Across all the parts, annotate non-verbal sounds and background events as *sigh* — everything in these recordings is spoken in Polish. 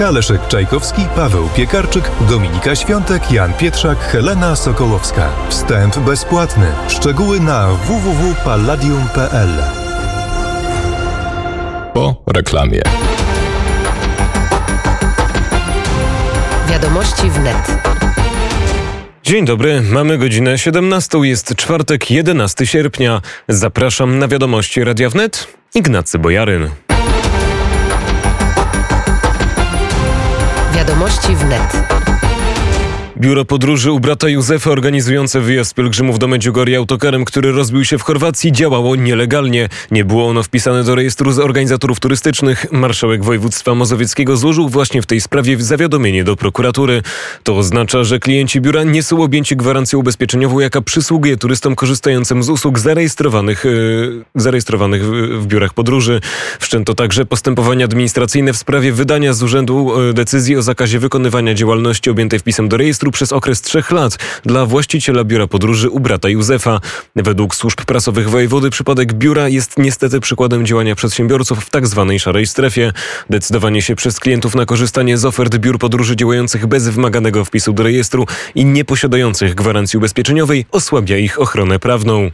Agnieszka Leszek-Czajkowski, Paweł Piekarczyk, Dominika Świątek, Jan Pietrzak, Helena Sokołowska. Wstęp bezpłatny. Szczegóły na www.palladium.pl Po reklamie. Wiadomości wnet. Dzień dobry, mamy godzinę 17, jest czwartek 11 sierpnia. Zapraszam na wiadomości Radia Wnet. Ignacy Bojaryn. Wiadomości wnet. Biuro podróży u brata Józefa organizujące wyjazd pielgrzymów do Medjugorje autokarem, który rozbił się w Chorwacji, działało nielegalnie. Nie było ono wpisane do rejestru z organizatorów turystycznych. Marszałek województwa mazowieckiego złożył właśnie w tej sprawie zawiadomienie do prokuratury. To oznacza, że klienci biura nie są objęci gwarancją ubezpieczeniową, jaka przysługuje turystom korzystającym z usług zarejestrowanych, yy, zarejestrowanych w, w biurach podróży. Wszczęto także postępowania administracyjne w sprawie wydania z urzędu yy, decyzji o zakazie wykonywania działalności objętej wpisem do rejestru przez okres trzech lat dla właściciela biura podróży u brata Józefa. Według służb prasowych wojewody przypadek biura jest niestety przykładem działania przedsiębiorców w tak zwanej szarej strefie. Decydowanie się przez klientów na korzystanie z ofert biur podróży działających bez wymaganego wpisu do rejestru i nieposiadających gwarancji ubezpieczeniowej osłabia ich ochronę prawną.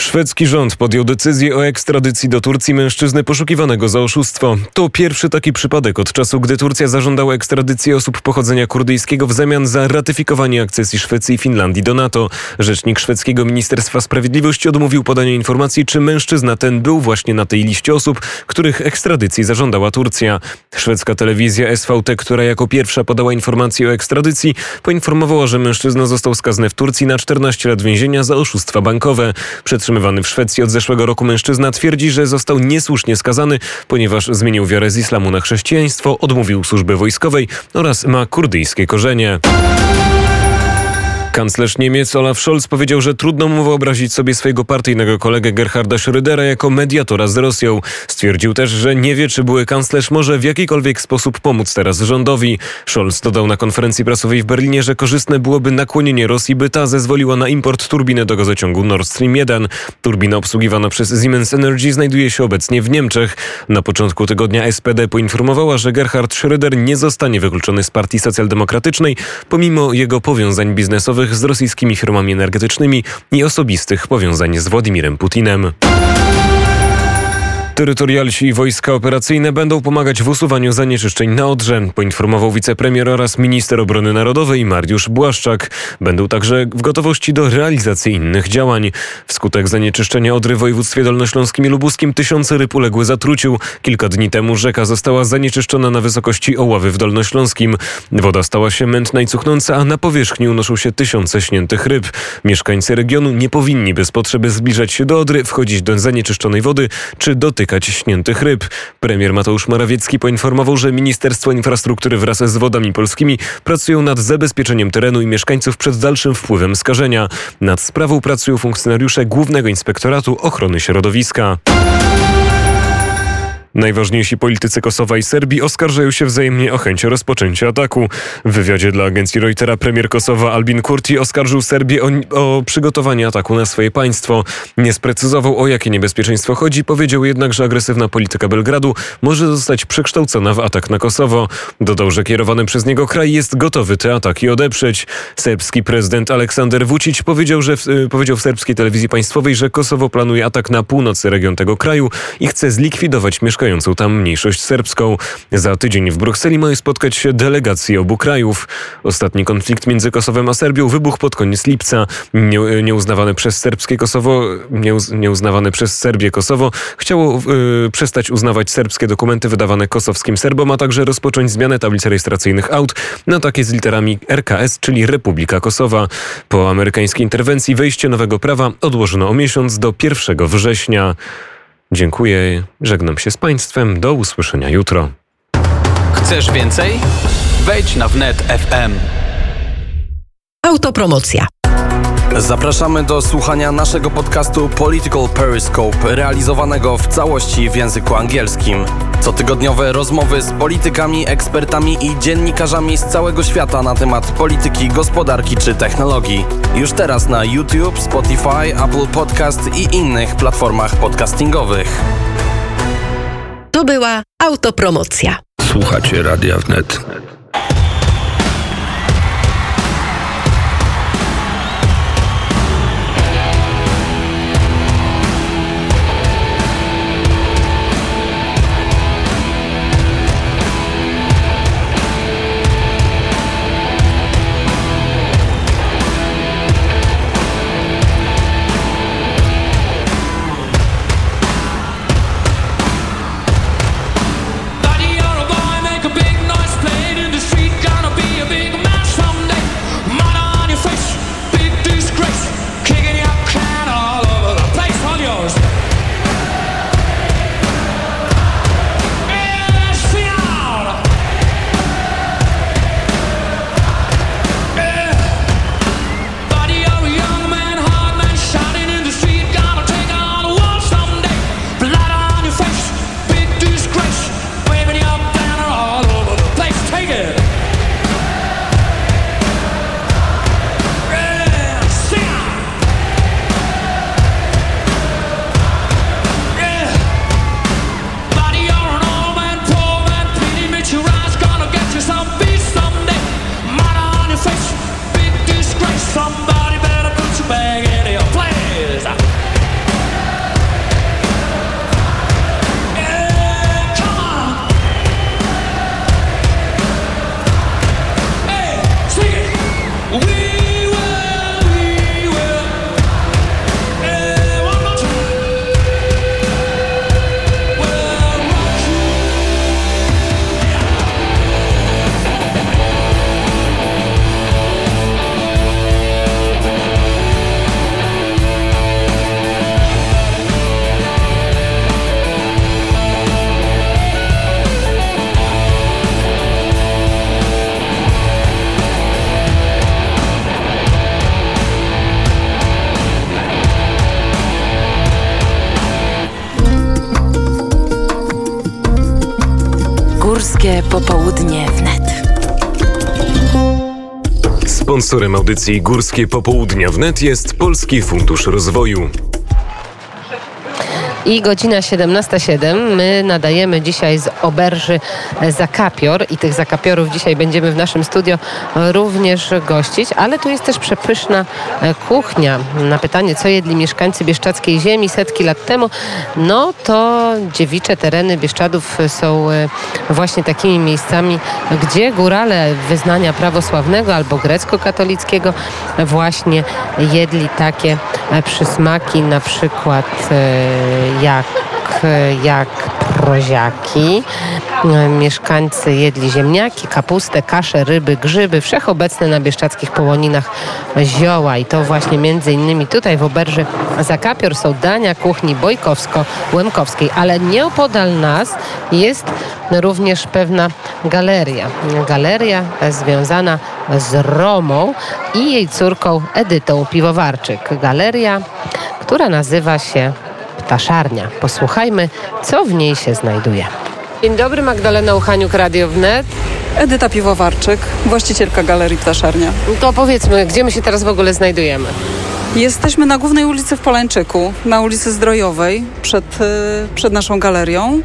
Szwedzki rząd podjął decyzję o ekstradycji do Turcji mężczyzny poszukiwanego za oszustwo. To pierwszy taki przypadek od czasu, gdy Turcja zażądała ekstradycji osób pochodzenia kurdyjskiego w zamian za ratyfikowanie akcesji Szwecji i Finlandii do NATO. Rzecznik szwedzkiego Ministerstwa Sprawiedliwości odmówił podania informacji, czy mężczyzna ten był właśnie na tej liście osób, których ekstradycji zażądała Turcja. Szwedzka telewizja SVT, która jako pierwsza podała informację o ekstradycji, poinformowała, że mężczyzna został skazany w Turcji na 14 lat więzienia za oszustwa bankowe. Przetrzymywany w Szwecji od zeszłego roku mężczyzna twierdzi, że został niesłusznie skazany, ponieważ zmienił wiarę z islamu na chrześcijaństwo, odmówił służby wojskowej oraz ma kurdyjskie korzenie. Kanclerz Niemiec Olaf Scholz powiedział, że trudno mu wyobrazić sobie swojego partyjnego kolegę Gerharda Schrödera jako mediatora z Rosją. Stwierdził też, że nie wie, czy były kanclerz może w jakikolwiek sposób pomóc teraz rządowi. Scholz dodał na konferencji prasowej w Berlinie, że korzystne byłoby nakłonienie Rosji, by ta zezwoliła na import turbiny do gazociągu Nord Stream 1. Turbina obsługiwana przez Siemens Energy znajduje się obecnie w Niemczech. Na początku tygodnia SPD poinformowała, że Gerhard Schröder nie zostanie wykluczony z partii socjaldemokratycznej, pomimo jego powiązań biznesowych z rosyjskimi firmami energetycznymi i osobistych powiązań z Władimirem Putinem. Terytorialsi i wojska operacyjne będą pomagać w usuwaniu zanieczyszczeń na Odrze, poinformował wicepremier oraz minister obrony narodowej Mariusz Błaszczak. Będą także w gotowości do realizacji innych działań. Wskutek zanieczyszczenia Odry w województwie dolnośląskim i lubuskim tysiące ryb uległy zatruciu. Kilka dni temu rzeka została zanieczyszczona na wysokości Oławy w Dolnośląskim. Woda stała się mętna i cuchnąca, a na powierzchni unoszą się tysiące śniętych ryb. Mieszkańcy regionu nie powinni bez potrzeby zbliżać się do Odry, wchodzić do zanieczyszczonej wody czy dotykać śniętych ryb. Premier Mateusz Morawiecki poinformował, że Ministerstwo Infrastruktury wraz z wodami polskimi pracują nad zabezpieczeniem terenu i mieszkańców przed dalszym wpływem skażenia. Nad sprawą pracują funkcjonariusze Głównego Inspektoratu Ochrony Środowiska. Najważniejsi politycy Kosowa i Serbii oskarżają się wzajemnie o chęć rozpoczęcia ataku. W wywiadzie dla agencji Reutera premier Kosowa Albin Kurti oskarżył Serbię o, o przygotowanie ataku na swoje państwo. Nie sprecyzował o jakie niebezpieczeństwo chodzi, powiedział jednak, że agresywna polityka Belgradu może zostać przekształcona w atak na Kosowo. Dodał, że kierowany przez niego kraj jest gotowy te ataki odeprzeć. Serbski prezydent Aleksander Vucic powiedział, że w, powiedział w serbskiej telewizji państwowej, że Kosowo planuje atak na północny region tego kraju i chce zlikwidować mieszkańców mieszkającą tam mniejszość serbską. Za tydzień w Brukseli mają spotkać się delegacje obu krajów. Ostatni konflikt między Kosowem a Serbią wybuchł pod koniec lipca. Nie, nieuznawane przez serbskie Kosowo, nieuz, nieuznawane przez Serbię Kosowo chciało yy, przestać uznawać serbskie dokumenty wydawane kosowskim Serbom, a także rozpocząć zmianę tablic rejestracyjnych aut na takie z literami RKS, czyli Republika Kosowa. Po amerykańskiej interwencji wejście nowego prawa odłożono o miesiąc do 1 września. Dziękuję, żegnam się z Państwem. Do usłyszenia jutro. Chcesz więcej? Wejdź na wnet FM. Autopromocja. Zapraszamy do słuchania naszego podcastu Political Periscope, realizowanego w całości w języku angielskim. Cotygodniowe rozmowy z politykami, ekspertami i dziennikarzami z całego świata na temat polityki, gospodarki czy technologii. Już teraz na YouTube, Spotify, Apple Podcast i innych platformach podcastingowych. To była autopromocja. Słuchacie Radia Wnet. Popołudnie wnet. Sponsorem audycji Górskie Popołudnia Wnet jest Polski Fundusz Rozwoju. I godzina 17.07. My nadajemy dzisiaj z oberży Zakapior i tych Zakapiorów dzisiaj będziemy w naszym studio również gościć, ale tu jest też przepyszna e, kuchnia. Na pytanie, co jedli mieszkańcy Bieszczackiej Ziemi setki lat temu, no to dziewicze tereny Bieszczadów są e, właśnie takimi miejscami, gdzie górale wyznania prawosławnego albo grecko-katolickiego właśnie jedli takie e, przysmaki, na przykład e, jak, jak proziaki. Mieszkańcy jedli ziemniaki, kapustę, kaszę, ryby, grzyby, wszechobecne na bieszczadzkich połoninach zioła. I to właśnie między innymi tutaj w Oberży Zakapior są dania kuchni bojkowsko-łemkowskiej. Ale nieopodal nas jest również pewna galeria. Galeria związana z Romą i jej córką Edytą Piwowarczyk. Galeria, która nazywa się Ptaszarnia. Posłuchajmy, co w niej się znajduje. Dzień dobry, Magdalena Uchaniuk, Radio Wnet. Edyta Piwowarczyk, właścicielka Galerii Ptaszarnia. To powiedzmy, gdzie my się teraz w ogóle znajdujemy? Jesteśmy na głównej ulicy w Polańczyku, na ulicy Zdrojowej, przed, y, przed naszą galerią.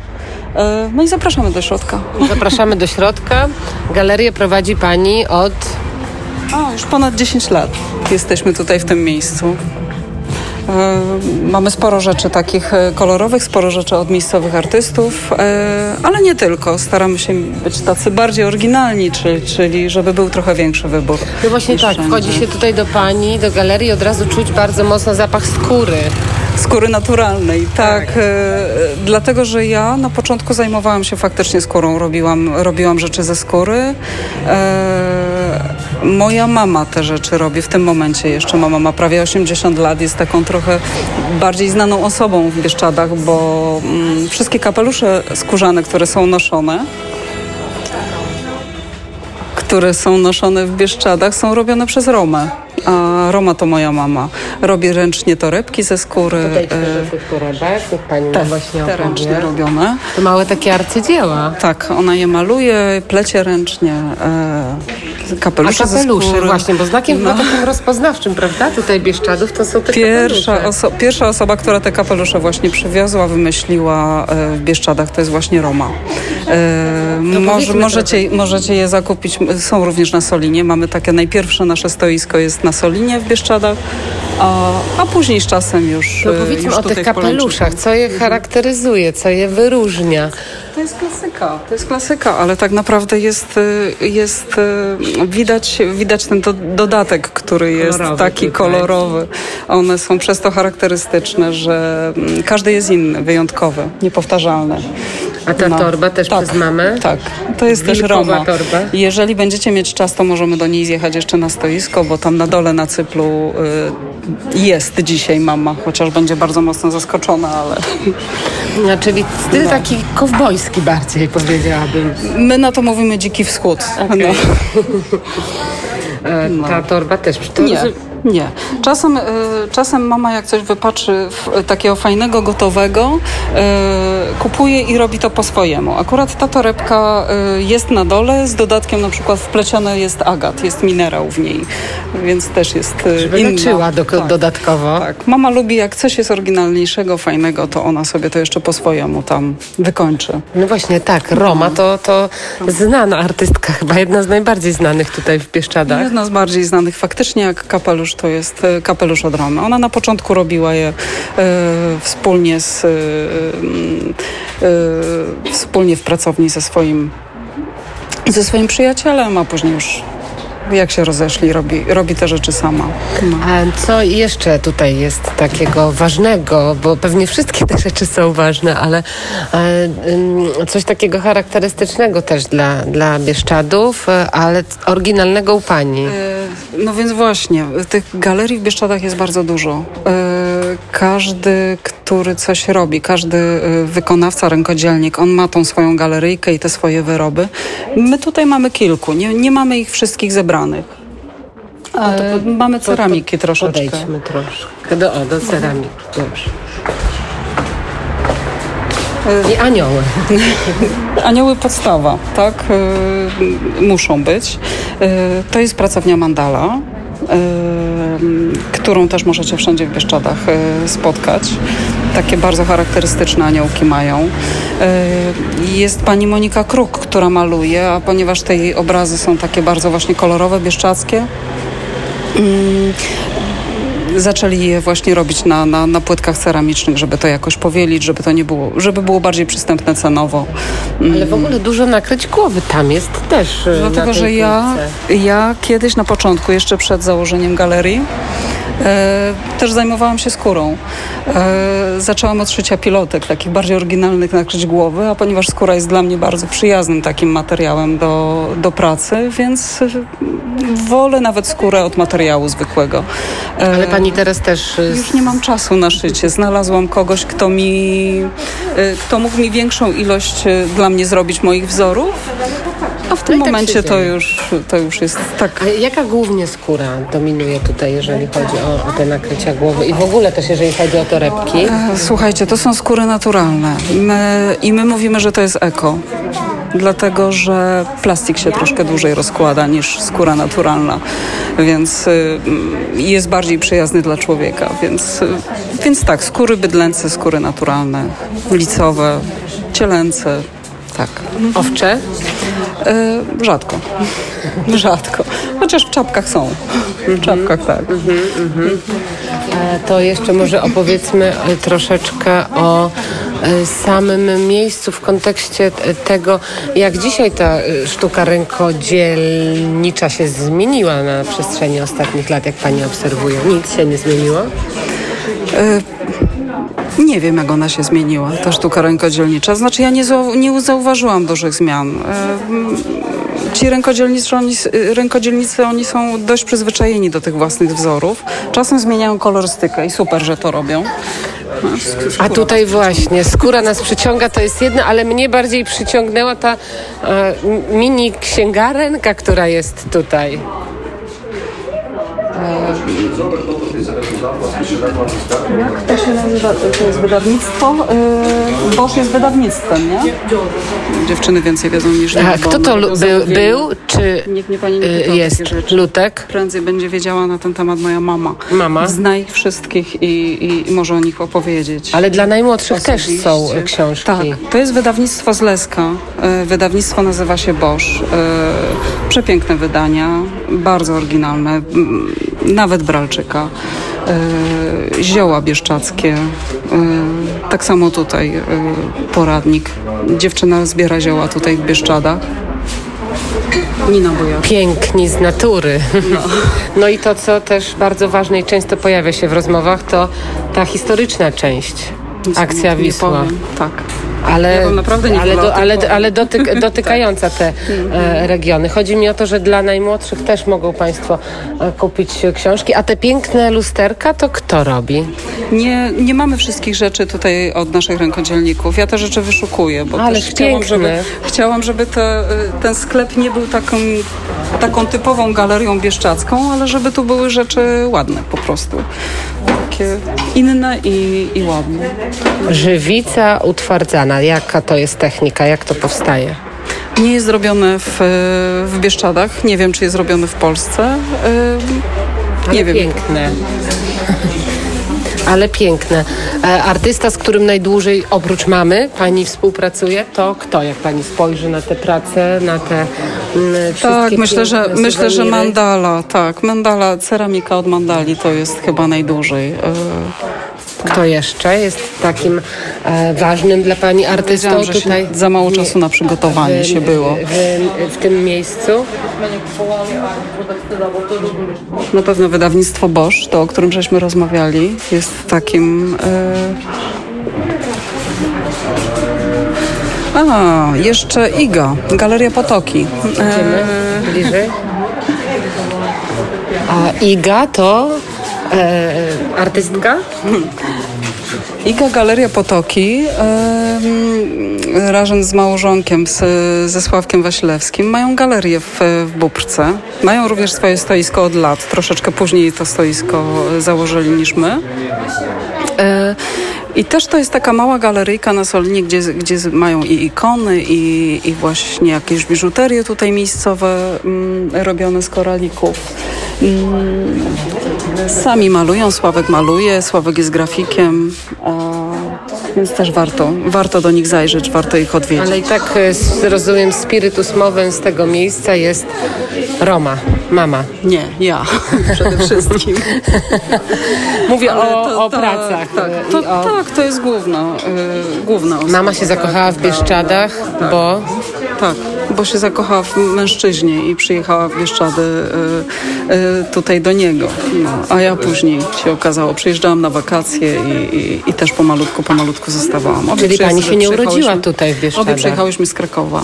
E, No i zapraszamy do środka. Zapraszamy do środka. Galerię prowadzi Pani od... A, już ponad 10 lat jesteśmy tutaj w tym miejscu. E, Mamy sporo rzeczy takich e, kolorowych, sporo rzeczy od miejscowych artystów, e, ale nie tylko. Staramy się być tacy bardziej oryginalni, czyli, czyli żeby był trochę większy wybór. No właśnie tak, wszędzie. wchodzi się tutaj do Pani, do galerii od razu czuć bardzo mocno zapach skóry. Skóry naturalnej, tak. E, dlatego, że ja na początku zajmowałam się faktycznie skórą, robiłam, robiłam rzeczy ze skóry. E, moja mama te rzeczy robi w tym momencie jeszcze. Mama ma prawie 80 lat, jest taką trochę bardziej znaną osobą w Bieszczadach, bo mm, wszystkie kapelusze skórzane, które są noszone, które są noszone w Bieszczadach, są robione przez Romę. A Roma to moja mama. Robi ręcznie torebki ze skóry. Tutaj e, tych torebek, Pani te, właśnie te opowie. ręcznie robione. To małe takie arcydzieła. Tak, ona je maluje, plecie ręcznie. E, A kapelusze ze kapelusze skóry. właśnie, bo znakiem No. takim rozpoznawczym, prawda? Tutaj Bieszczadów to są te Pierwsza, kapelusze. oso- pierwsza osoba, która te kapelusze właśnie przywiozła, wymyśliła e, w Bieszczadach, to jest właśnie Roma. E, może, powiedzmy możecie, możecie je zakupić, są również na Solinie. Mamy takie, najpierwsze nasze stoisko jest na Solinie w Bieszczadach, a, a później z czasem już No e, powiedzmy już o tych kapeluszach, co je charakteryzuje, co je wyróżnia. To jest klasyka, to jest klasyka, ale tak naprawdę jest, y, jest y, widać, widać ten do, dodatek, który jest Kolorowy taki kolorowy. One są przez to charakterystyczne, że mm, każdy jest inny, wyjątkowy, niepowtarzalny. A ta torba też przez mamę? Tak, to jest też Wilkowa Roma. torba? Jeżeli będziecie mieć czas, to możemy do niej zjechać jeszcze na stoisko, bo tam na dole na cyplu y, jest dzisiaj mama, chociaż będzie bardzo mocno zaskoczona, ale No, czyli styl No. taki kowbojski bardziej powiedziałabym. my na to mówimy dziki wschód. No. *laughs* E, Ta torba też. To Nie, nie. Czasem, y, czasem mama jak coś wypatrzy w, takiego fajnego, gotowego, y, kupuje i robi to po swojemu. Akurat ta torebka y, jest na dole, z dodatkiem na przykład wpleciony jest agat, jest minerał w niej, więc też jest y, Żeby inna. leczyła do, dodatkowo. Tak. Mama lubi, jak coś jest oryginalniejszego, fajnego, to ona sobie to jeszcze po swojemu tam wykończy. No właśnie, tak. Roma to, to znana artystka, chyba jedna z najbardziej znanych tutaj w Bieszczadach. Jedna z bardziej znanych faktycznie jak kapelusz to jest e, kapelusz od Romy. Ona na początku robiła je e, wspólnie z e, wspólnie w pracowni ze swoim ze swoim przyjacielem, a później już jak się rozeszli, robi, robi te rzeczy sama. No. A co jeszcze tutaj jest takiego ważnego, bo pewnie wszystkie te rzeczy są ważne, ale e, coś takiego charakterystycznego też dla, dla Bieszczadów, e, ale oryginalnego u Pani. E, No więc właśnie, tych galerii w Bieszczadach jest bardzo dużo. E, Każdy, który coś robi, każdy e, wykonawca, rękodzielnik, on ma tą swoją galeryjkę i te swoje wyroby. My tutaj mamy kilku, nie, nie mamy ich wszystkich zebranych. E, mamy ceramiki troszeczkę. Podejdźmy troszkę. Do, o, do ceramiki. Dobrze. I anioły. *laughs* Anioły podstawa, tak? y, muszą być. Y, to jest pracownia Mandala, y, którą też możecie wszędzie w Bieszczadach y, spotkać. Takie bardzo charakterystyczne aniołki mają. Jest pani Monika Kruk, która maluje, a ponieważ te jej obrazy są takie bardzo właśnie kolorowe, bieszczackie, zaczęli je właśnie robić na, na, na płytkach ceramicznych, żeby to jakoś powielić, żeby to nie było, żeby było bardziej przystępne cenowo. Ale w ogóle dużo nakryć głowy tam jest też. na Dlatego, że ja, ja kiedyś na początku, jeszcze przed założeniem galerii, też zajmowałam się skórą. E, zaczęłam od szycia pilotek, takich bardziej oryginalnych nakryć głowy, a ponieważ skóra jest dla mnie bardzo przyjaznym takim materiałem do, do pracy, więc e, wolę nawet skórę od materiału zwykłego. E, Ale pani teraz też. e, już nie mam czasu na szycie. Znalazłam kogoś, kto mi, kto mógł mi większą ilość dla mnie zrobić moich wzorów. A w tym No tak momencie się to już, to już jest tak. A jaka głównie skóra dominuje tutaj, jeżeli chodzi o, o te nakrycia głowy i w ogóle też jeżeli chodzi o torebki? E, Słuchajcie, to są skóry naturalne. My, I my mówimy, że to jest eko. Dlatego, że plastik się troszkę dłużej rozkłada niż skóra naturalna, więc y, jest bardziej przyjazny dla człowieka. Więc, y, więc tak, skóry bydlęce, skóry naturalne, licowe, cielęce, tak. Owcze? E, rzadko. Rzadko. Chociaż w czapkach są. W czapkach tak. E, To jeszcze może opowiedzmy e, troszeczkę o samym miejscu w kontekście tego, jak dzisiaj ta sztuka rękodzielnicza się zmieniła na przestrzeni ostatnich lat, jak pani obserwuje. Nic się nie zmieniło? Nie wiem, jak ona się zmieniła, ta sztuka rękodzielnicza. Znaczy, ja nie, nie zauważyłam dużych zmian. E, mm, Ci rękodzielnicy oni, rękodzielnicy, oni są dość przyzwyczajeni do tych własnych wzorów. Czasem zmieniają kolorystykę i super, że to robią. A tutaj właśnie skóra nas przyciąga, to jest jedno, ale mnie bardziej przyciągnęła ta e, mini księgarenka, która jest tutaj. Jak to się nazywa? To jest wydawnictwo? Yy, Bosch jest wydawnictwem, nie? Dziewczyny więcej wiedzą niż ja. A kto to lu- był, był czy Niech mnie pani nie y, pyta o jest takie rzeczy. Lutek? Prędzej będzie wiedziała na ten temat moja mama. Mama? Zna ich wszystkich i, i, i może o nich opowiedzieć. Ale dla najmłodszych też są y, książki. Tak, to jest wydawnictwo z Leska. E, Wydawnictwo nazywa się Bosch. E, Przepiękne wydania, bardzo oryginalne, m, nawet Bralczyka. E, Zioła bieszczackie. E, Tak samo tutaj e, poradnik. Dziewczyna zbiera zioła tutaj w Bieszczadach. Nina Bojak. Piękni z natury. *laughs* No. i to, co też bardzo ważne i często pojawia się w rozmowach, to ta historyczna część. Akcja Wisła. powiem. Tak. Ale, Ja naprawdę nie ale, do, ale, ale dotyk, *laughs* dotykająca te e, regiony. Chodzi mi o to, że dla najmłodszych też mogą Państwo e, kupić e, książki. A te piękne lusterka to kto robi? Nie, nie mamy wszystkich rzeczy tutaj od naszych rękodzielników. Ja te rzeczy wyszukuję, bo Ależ też chciałam, żeby, chciałam, żeby te, y, ten sklep nie był taką, taką typową galerią bieszczacką, ale żeby tu były rzeczy ładne po prostu. Takie inne i, i ładne. Żywica utwardzana. Jaka to jest technika? Jak to powstaje? Nie jest zrobione w, w Bieszczadach. Nie wiem, czy jest robione w Polsce. Y, Ale Nie wiem. piękne. Ale piękne. E, Artysta, z którym najdłużej oprócz mamy pani współpracuje, to kto? Jak pani spojrzy na te prace, na te mm, Tak, myślę, że, myślę, że mandala, tak. Mandala, ceramika od mandali to jest chyba najdłużej. Kto jeszcze jest takim e, ważnym dla pani artystą że tutaj? się za mało czasu na przygotowanie się było. W, w tym miejscu? Na pewno wydawnictwo Bosch, to o którym żeśmy rozmawiali, jest takim. E... A, jeszcze IGA, Galeria Potoki. Idziemy E, bliżej. A Iga to e, artystka? IGA Galeria Potoki e, razem z małżonkiem, z, ze Sławkiem Wasilewskim mają galerię w, w Bubrce. Mają również swoje stoisko od lat. Troszeczkę później to stoisko założyli niż my. E, I też to jest taka mała galeryjka na Solinie, gdzie, gdzie mają i ikony, i, i właśnie jakieś biżuterie tutaj miejscowe mm, robione z koralików. Mm, sami malują, Sławek maluje, Sławek jest grafikiem, więc też warto, warto do nich zajrzeć, warto ich odwiedzić. Ale i tak e, rozumiem, spiritus mowę z tego miejsca jest Roma, mama. Nie, ja *laughs* przede wszystkim. *laughs* Mówię Ale o, to o tak, pracach. Tak, e, to, o... tak, to jest główna, y, główna osoba. Mama się zakochała w Bieszczadach, bo Tak, bo się zakochała w mężczyźnie i przyjechała w Bieszczady y, y, tutaj do niego. No, a ja później się okazało, przyjeżdżałam na wakacje i, i, i też pomalutku, pomalutku zostawałam. Obie Czyli pani się nie urodziła tutaj w Bieszczadach? Obie przyjechałyśmy z Krakowa.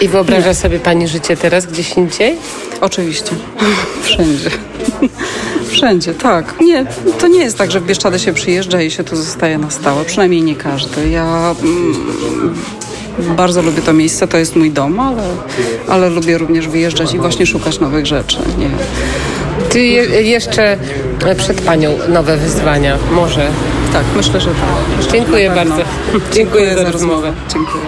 i wyobraża sobie pani życie teraz gdzieś indziej? Oczywiście. *laughs* Wszędzie. Wszędzie, tak. Nie, to nie jest tak, że w Bieszczady się przyjeżdża i się tu zostaje na stałe. Przynajmniej nie każdy. Ja mm, bardzo lubię to miejsce, to jest mój dom, ale, ale lubię również wyjeżdżać i właśnie szukać nowych rzeczy. Nie. Czy je, jeszcze przed panią nowe wyzwania? Może. Tak, myślę, że tak. Dziękuję bardzo. *laughs* Dziękuję za rozmowę. Dziękuję.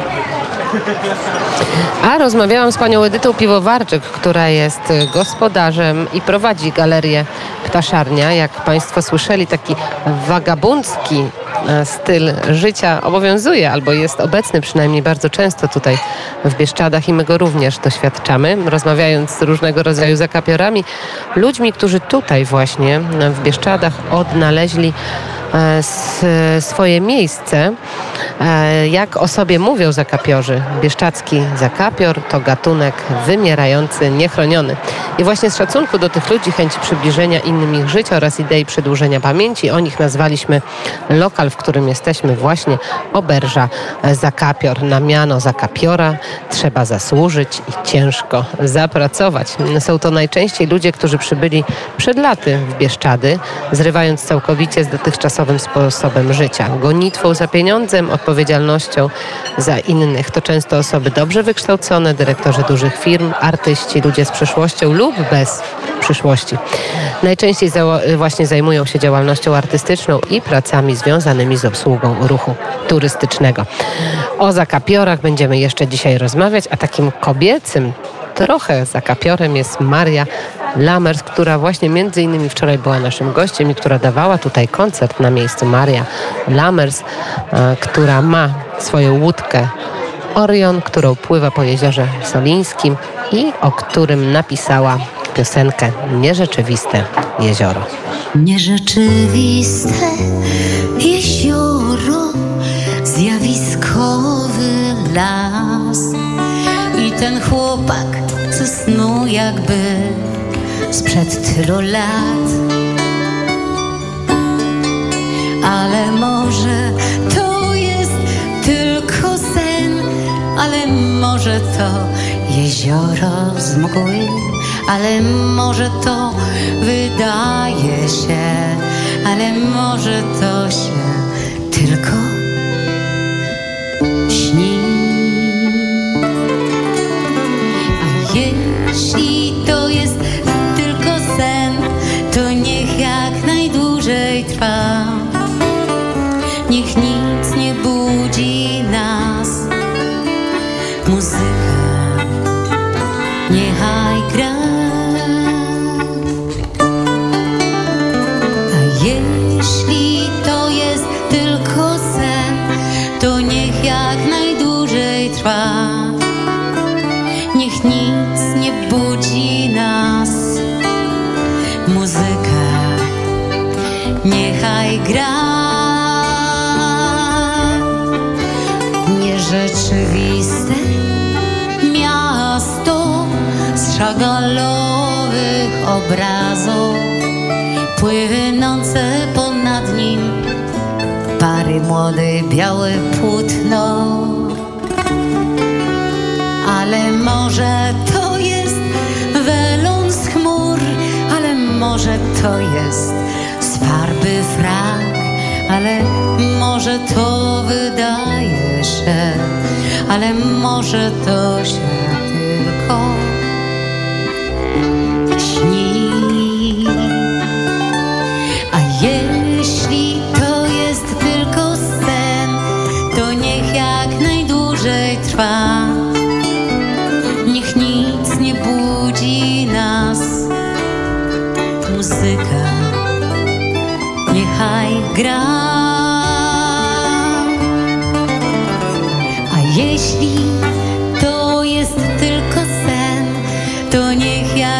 A rozmawiałam z panią Edytą Piwowarczyk, która jest gospodarzem i prowadzi galerię Ptaszarnia. Jak państwo słyszeli, taki wagabundzki e, styl życia obowiązuje albo jest obecny przynajmniej bardzo często tutaj w Bieszczadach i my go również doświadczamy, rozmawiając z różnego rodzaju zakapiorami, ludźmi, którzy tutaj właśnie w Bieszczadach odnaleźli e, s- swoje miejsce. E, Jak o sobie mówią zakapiorzy, bieszczacki zakapior to gatunek wymierający, niechroniony. I właśnie z szacunku do tych ludzi, chęci przybliżenia innym ich życia oraz idei przedłużenia pamięci, o nich nazwaliśmy lokal, w którym jesteśmy właśnie Oberża Zakapior. Na miano zakapiora trzeba zasłużyć i ciężko zapracować. Są to najczęściej ludzie, którzy przybyli przed laty w Bieszczady, zrywając całkowicie z dotychczasowym sposobem życia. Gonitwą za pieniądzem, odpowiedzialnością za innych. To często osoby dobrze wykształcone, dyrektorzy dużych firm, artyści, ludzie z przeszłością lub bez przyszłości. Najczęściej właśnie zajmują się działalnością artystyczną i pracami związanymi z obsługą ruchu turystycznego. O zakapiorach będziemy jeszcze dzisiaj rozmawiać, a takim kobiecym trochę zakapiorem jest Maria Lamers, która właśnie między innymi wczoraj była naszym gościem i która dawała tutaj koncert na miejscu. Maria Lamers, która ma swoją łódkę Orion, którą pływa po jeziorze Solińskim i o którym napisała piosenkę Nierzeczywiste jezioro. Nierzeczywiste jezioro, zjawiskowy las i ten chłopak ze snu jakby sprzed tylu lat. Ale może to jest tylko sen, ale może to jezioro z mgły, ale może to wydaje się, ale może to się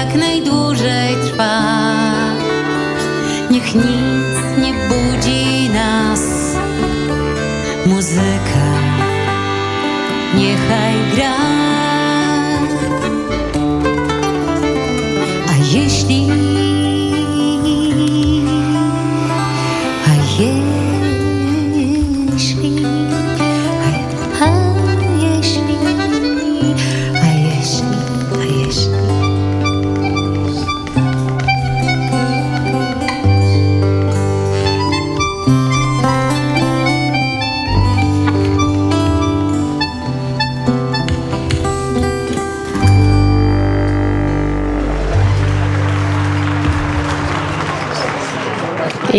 jak najdłużej trwa. Niech nic nie budzi nas. Muzyka niechaj gra.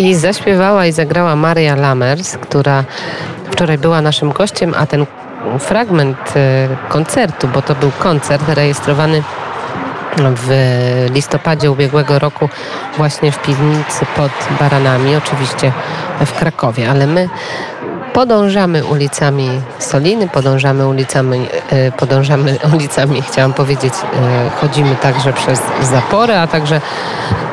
I zaśpiewała i zagrała Maria Lamers, która wczoraj była naszym gościem, a ten fragment e, koncertu, bo to był koncert rejestrowany w listopadzie ubiegłego roku właśnie w piwnicy pod Baranami, oczywiście w Krakowie, ale my podążamy ulicami Soliny, podążamy ulicami, e, podążamy *laughs* ulicami, chciałam powiedzieć, e, chodzimy także przez zapory, a także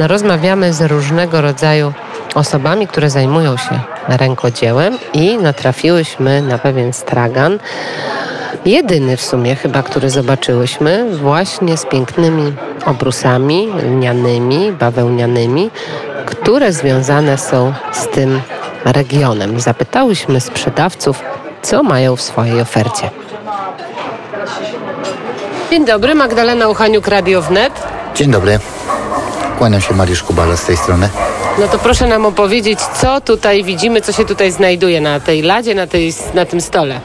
no, rozmawiamy z różnego rodzaju osobami, które zajmują się rękodziełem i natrafiłyśmy na pewien stragan, jedyny w sumie chyba, który zobaczyłyśmy, właśnie z pięknymi obrusami lnianymi, bawełnianymi, które związane są z tym regionem. Zapytałyśmy sprzedawców, co mają w swojej ofercie. Dzień dobry, Magdalena Uchaniuk, Radio Wnet. Dzień dobry. Kłaniam się Mariusz Kubala z tej strony. No to proszę nam opowiedzieć, co tutaj widzimy, co się tutaj znajduje na tej ladzie, na, tej, na tym stole.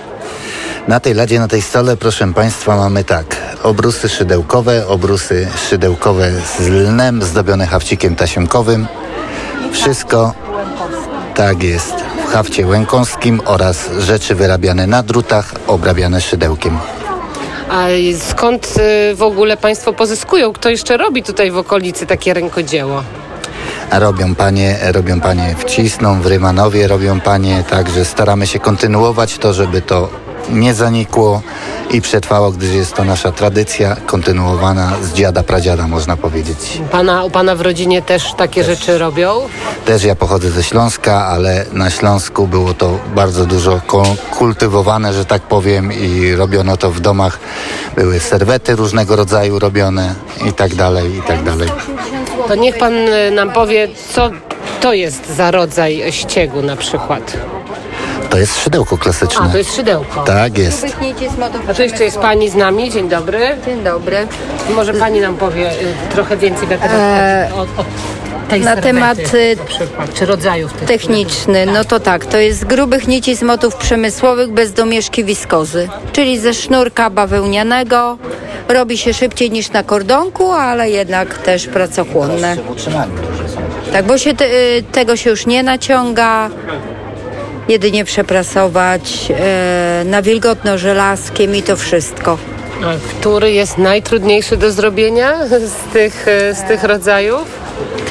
Na tej ladzie, na tej stole, proszę Państwa, mamy tak. Obrusy szydełkowe, obrusy szydełkowe z lnem, zdobione hawcikiem tasiemkowym. Wszystko tak jest w hafcie łękowskim oraz rzeczy wyrabiane na drutach, obrabiane szydełkiem. A skąd y, w ogóle Państwo pozyskują? Kto jeszcze robi tutaj w okolicy takie rękodzieło? Robią panie, robią panie w Cisną, w Rymanowie robią panie, także staramy się kontynuować to, żeby to nie zanikło i przetrwało, gdyż jest to nasza tradycja kontynuowana z dziada, pradziada można powiedzieć. Pana, u Pana w rodzinie też takie rzeczy robią? Też ja pochodzę ze Śląska, ale na Śląsku było to bardzo dużo kultywowane, że tak powiem i robiono to w domach. Były serwety różnego rodzaju robione i tak dalej, i tak dalej. To niech Pan y, nam powie, co to jest za rodzaj ściegu na przykład. To jest szydełko klasyczne. A, to jest szydełko. Tak jest. A tu jeszcze jest Pani z nami. Dzień dobry. Dzień dobry. Może Pani nam powie y, trochę więcej na temat Eee, o, o tej na serwety temat, y, na przykład, czy rodzajów tych Techniczny, no to tak, to jest z grubych nici z motów przemysłowych bez domieszki wiskozy, czyli ze sznurka bawełnianego. Robi się szybciej niż na kordonku, ale jednak też pracochłonne. Tak, bo się te, y, tego się już nie naciąga, jedynie przeprasować e, na wilgotno żelazkiem i to wszystko. A Który jest najtrudniejszy do zrobienia z tych, y, z tych rodzajów?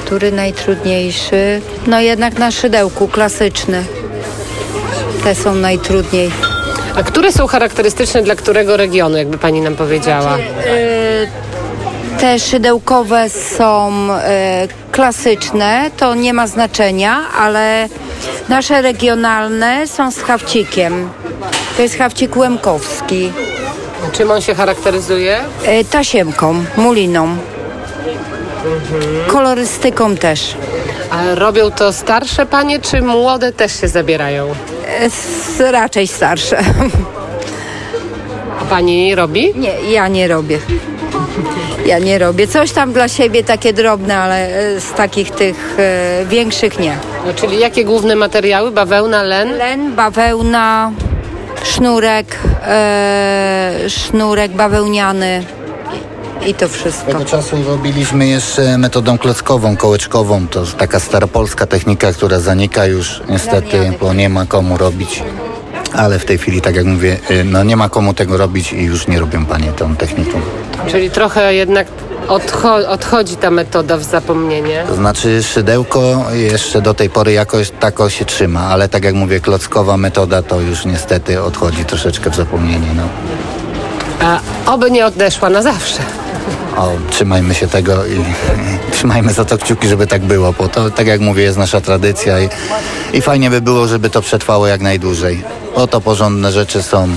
Który najtrudniejszy? No jednak na szydełku, klasyczny. Te są najtrudniej. A które są charakterystyczne dla którego regionu, jakby Pani nam powiedziała? Te szydełkowe są e, klasyczne, to nie ma znaczenia, ale nasze regionalne są z hawcikiem. To jest hawcik łemkowski. Czym on się charakteryzuje? E, tasiemką, muliną. Kolorystyką też. A robią to starsze panie, czy młode też się zabierają? E, s- raczej starsze. A pani robi? Nie, ja nie robię. Ja nie robię. Coś tam dla siebie takie drobne, ale e, z takich tych e, większych nie. No, czyli jakie główne materiały? Bawełna, len? Len, bawełna, sznurek, e, sznurek bawełniany i to wszystko. Tego czasu robiliśmy jeszcze metodą klockową, kołeczkową. To taka staropolska technika, która zanika już niestety, bo nie ma komu robić. Ale w tej chwili, tak jak mówię, y, no nie ma komu tego robić i już nie robią panie tą techniką. Czyli trochę jednak odcho- odchodzi ta metoda w zapomnienie. To znaczy szydełko jeszcze do tej pory jakoś tako się trzyma, ale tak jak mówię, klockowa metoda to już niestety odchodzi troszeczkę w zapomnienie. No. A oby nie odeszła na zawsze. O, trzymajmy się tego i, i trzymajmy za to kciuki, żeby tak było, bo to, tak jak mówię, jest nasza tradycja i, i fajnie by było, żeby to przetrwało jak najdłużej. Oto porządne rzeczy są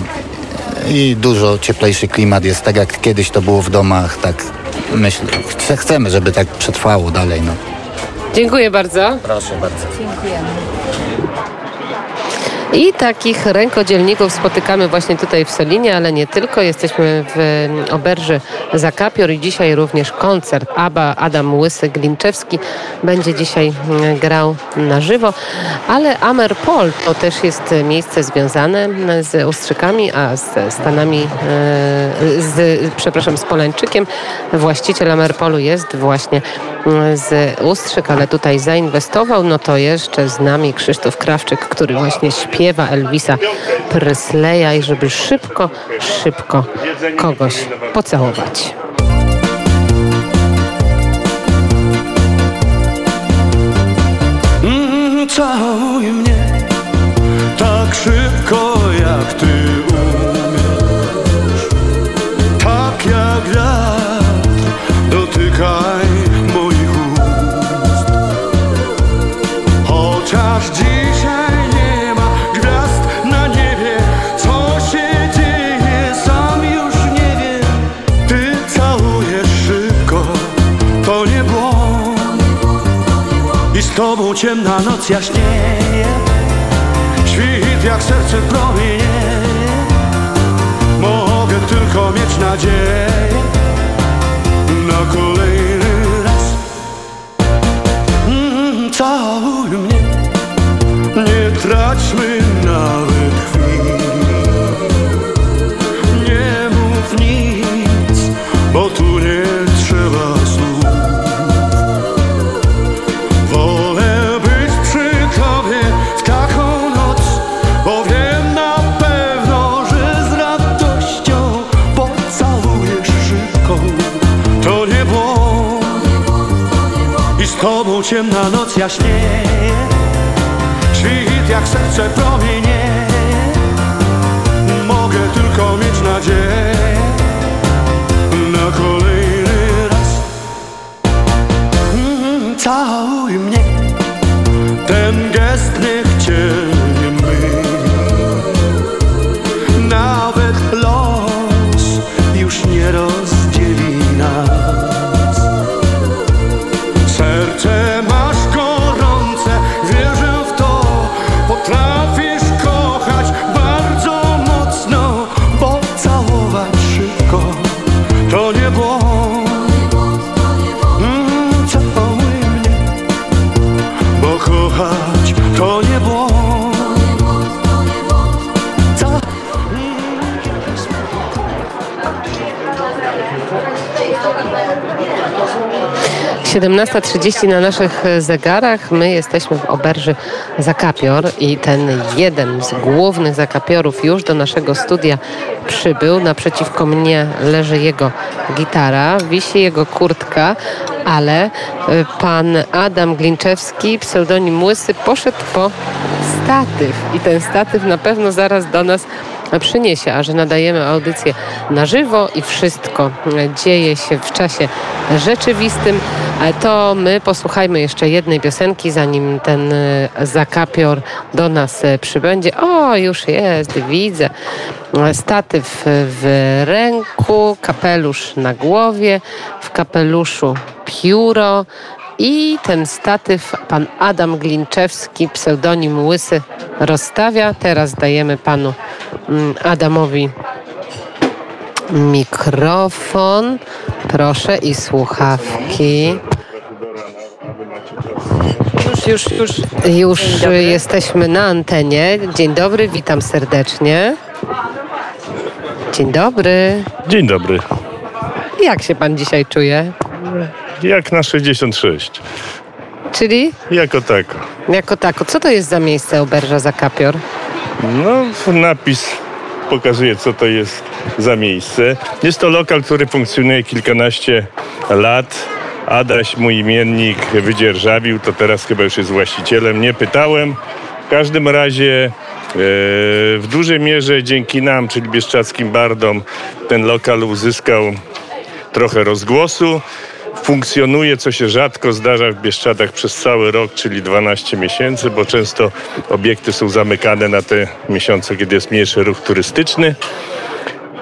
i dużo cieplejszy klimat jest, tak jak kiedyś to było w domach, tak myślę, chce- chcemy, żeby tak przetrwało dalej. No. Dziękuję bardzo. Proszę bardzo. I takich rękodzielników spotykamy właśnie tutaj w Solinie, ale nie tylko. Jesteśmy w Oberży Zakapior i dzisiaj również koncert ABBA Adam Łysy-Glinczewski będzie dzisiaj mm, grał na żywo. Ale Amerpol to też jest miejsce związane z Ustrzykami, a z Stanami, e, z, przepraszam, z Polańczykiem. Właściciel Amerpolu jest właśnie mm, z Ustrzyk, ale tutaj zainwestował. No to jeszcze z nami Krzysztof Krawczyk, który właśnie śpiewa Elvisa Presleya i żeby szybko, szybko kogoś pocałować. Mm, ciemna noc jaśnieje. Świt jak serce promienieje Mogę tylko mieć nadzieję ciemna noc jaśnieje Świt jak serce promienieje Mogę tylko mieć nadzieję Na kolejny raz. Mm, Całuj mnie. Ten gest niech cię 17.30 na naszych zegarach. My jesteśmy w oberży Zakapior i ten jeden z głównych zakapiorów już do naszego studia przybył. Naprzeciwko mnie leży jego gitara, wisi jego kurtka, ale y, pan Adam Glinczewski, pseudonim Łysy, poszedł po statyw i ten statyw na pewno zaraz do nas przyniesie, a że nadajemy audycję na żywo i wszystko dzieje się w czasie rzeczywistym, to my posłuchajmy jeszcze jednej piosenki, zanim ten e, zakapior do nas e, przybędzie. O, już jest, widzę. Statyw w ręku, kapelusz na głowie, w kapeluszu pióro i ten statyw pan Adam Glinczewski, pseudonim Łysy, rozstawia. Teraz dajemy panu Adamowi mikrofon. Proszę i słuchawki. Już, już, już. Już jesteśmy na antenie. Dzień dobry, witam serdecznie. Dzień dobry. Dzień dobry. Jak się pan dzisiaj czuje? Jak na 66. Czyli Jako tako. jako tako. Co to jest za miejsce Oberża Zakapior? No, napis pokazuje, co to jest za miejsce. Jest to lokal, który funkcjonuje kilkanaście lat. Adaś, mój imiennik, wydzierżawił, to teraz chyba już jest właścicielem. Nie pytałem. W każdym razie e, w dużej mierze dzięki nam, czyli bieszczackim bardom, ten lokal uzyskał trochę rozgłosu. Funkcjonuje, co się rzadko zdarza w Bieszczadach przez cały rok, czyli 12 miesięcy, bo często obiekty są zamykane na te miesiące, kiedy jest mniejszy ruch turystyczny.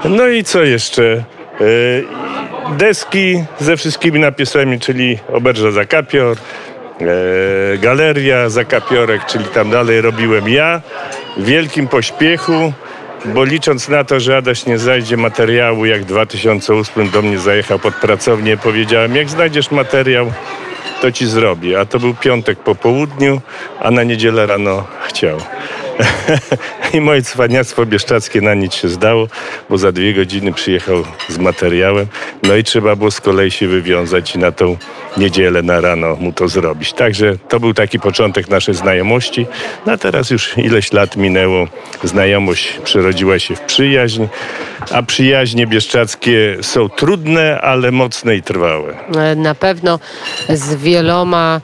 No i co jeszcze? Yy, Deski ze wszystkimi napisami, czyli Oberża Zakapior, e, Galeria Zakapiorek, czyli tam dalej robiłem ja. W wielkim pośpiechu, bo licząc na to, że Adaś nie znajdzie materiału, jak w 2008 do mnie zajechał pod pracownię, powiedziałem, jak znajdziesz materiał, to ci zrobię. A to był piątek po południu, a na niedzielę rano chciał. *laughs* I moje cwaniactwo bieszczackie na nic się zdało, bo za dwie godziny przyjechał z materiałem. No i trzeba było z kolei się wywiązać i na tą niedzielę na rano mu to zrobić. Także to był taki początek naszej znajomości. No a teraz już ileś lat minęło. Znajomość przerodziła się w przyjaźń, a przyjaźnie bieszczackie są trudne, ale mocne i trwałe. E, Na pewno z wieloma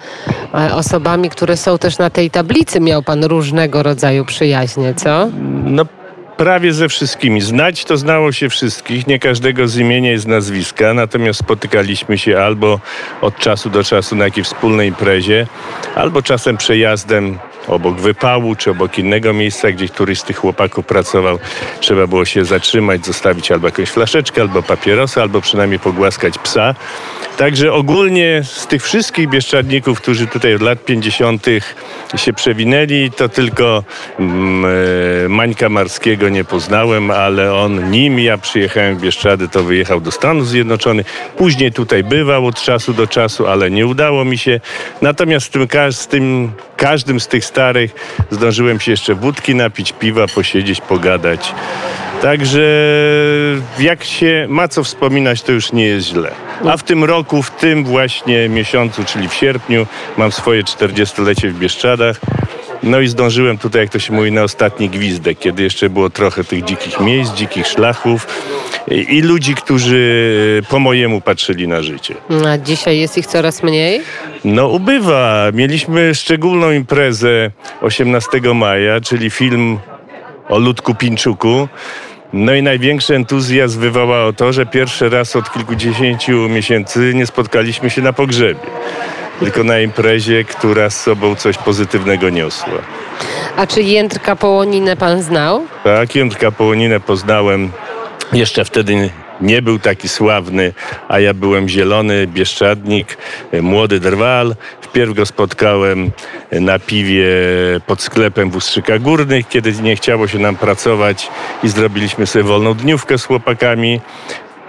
e, osobami, które są też na tej tablicy, miał pan różnego rodzaju przyjaźnie, co? No prawie ze wszystkimi. Znać to znało się wszystkich, nie każdego z imienia i z nazwiska, natomiast spotykaliśmy się albo od czasu do czasu na jakiejś wspólnej imprezie, albo czasem przejazdem obok wypału, czy obok innego miejsca, gdzie tych chłopaków pracował. Trzeba było się zatrzymać, zostawić albo jakąś flaszeczkę, albo papierosa, albo przynajmniej pogłaskać psa. Także ogólnie z tych wszystkich bieszczadników, którzy tutaj od lat 50. się przewinęli, to tylko mm, e, Mańka Marskiego nie poznałem, ale on, nim ja przyjechałem w Bieszczady, to wyjechał do Stanów Zjednoczonych. Później tutaj bywał od czasu do czasu, ale nie udało mi się. Natomiast z tym, z tym każdym z tych starych zdążyłem się jeszcze wódki napić, piwa, posiedzieć, pogadać. Także jak się ma co wspominać, to już nie jest źle. A w tym roku, w tym właśnie miesiącu, czyli w sierpniu, mam swoje 40-lecie w Bieszczadach. No i zdążyłem tutaj, jak to się mówi, na ostatni gwizdek, kiedy jeszcze było trochę tych dzikich miejsc, dzikich szlachów i, ludzi, którzy po mojemu patrzyli na życie. A dzisiaj jest ich coraz mniej? No ubywa. Mieliśmy szczególną imprezę 18 maja, czyli film o Ludku Pińczuku. No i największy entuzjazm wywołało to, że pierwszy raz od kilkudziesięciu miesięcy nie spotkaliśmy się na pogrzebie, tylko na imprezie, która z sobą coś pozytywnego niosła. A czy Jędrka Połoninę pan znał? Tak, Jędrka Połoninę poznałem jeszcze wtedy nie był taki sławny, a ja byłem zielony, bieszczadnik, młody drwal. Wpierw go spotkałem na piwie pod sklepem w Ustrzykach Górnych, kiedy nie chciało się nam pracować i zrobiliśmy sobie wolną dniówkę z chłopakami.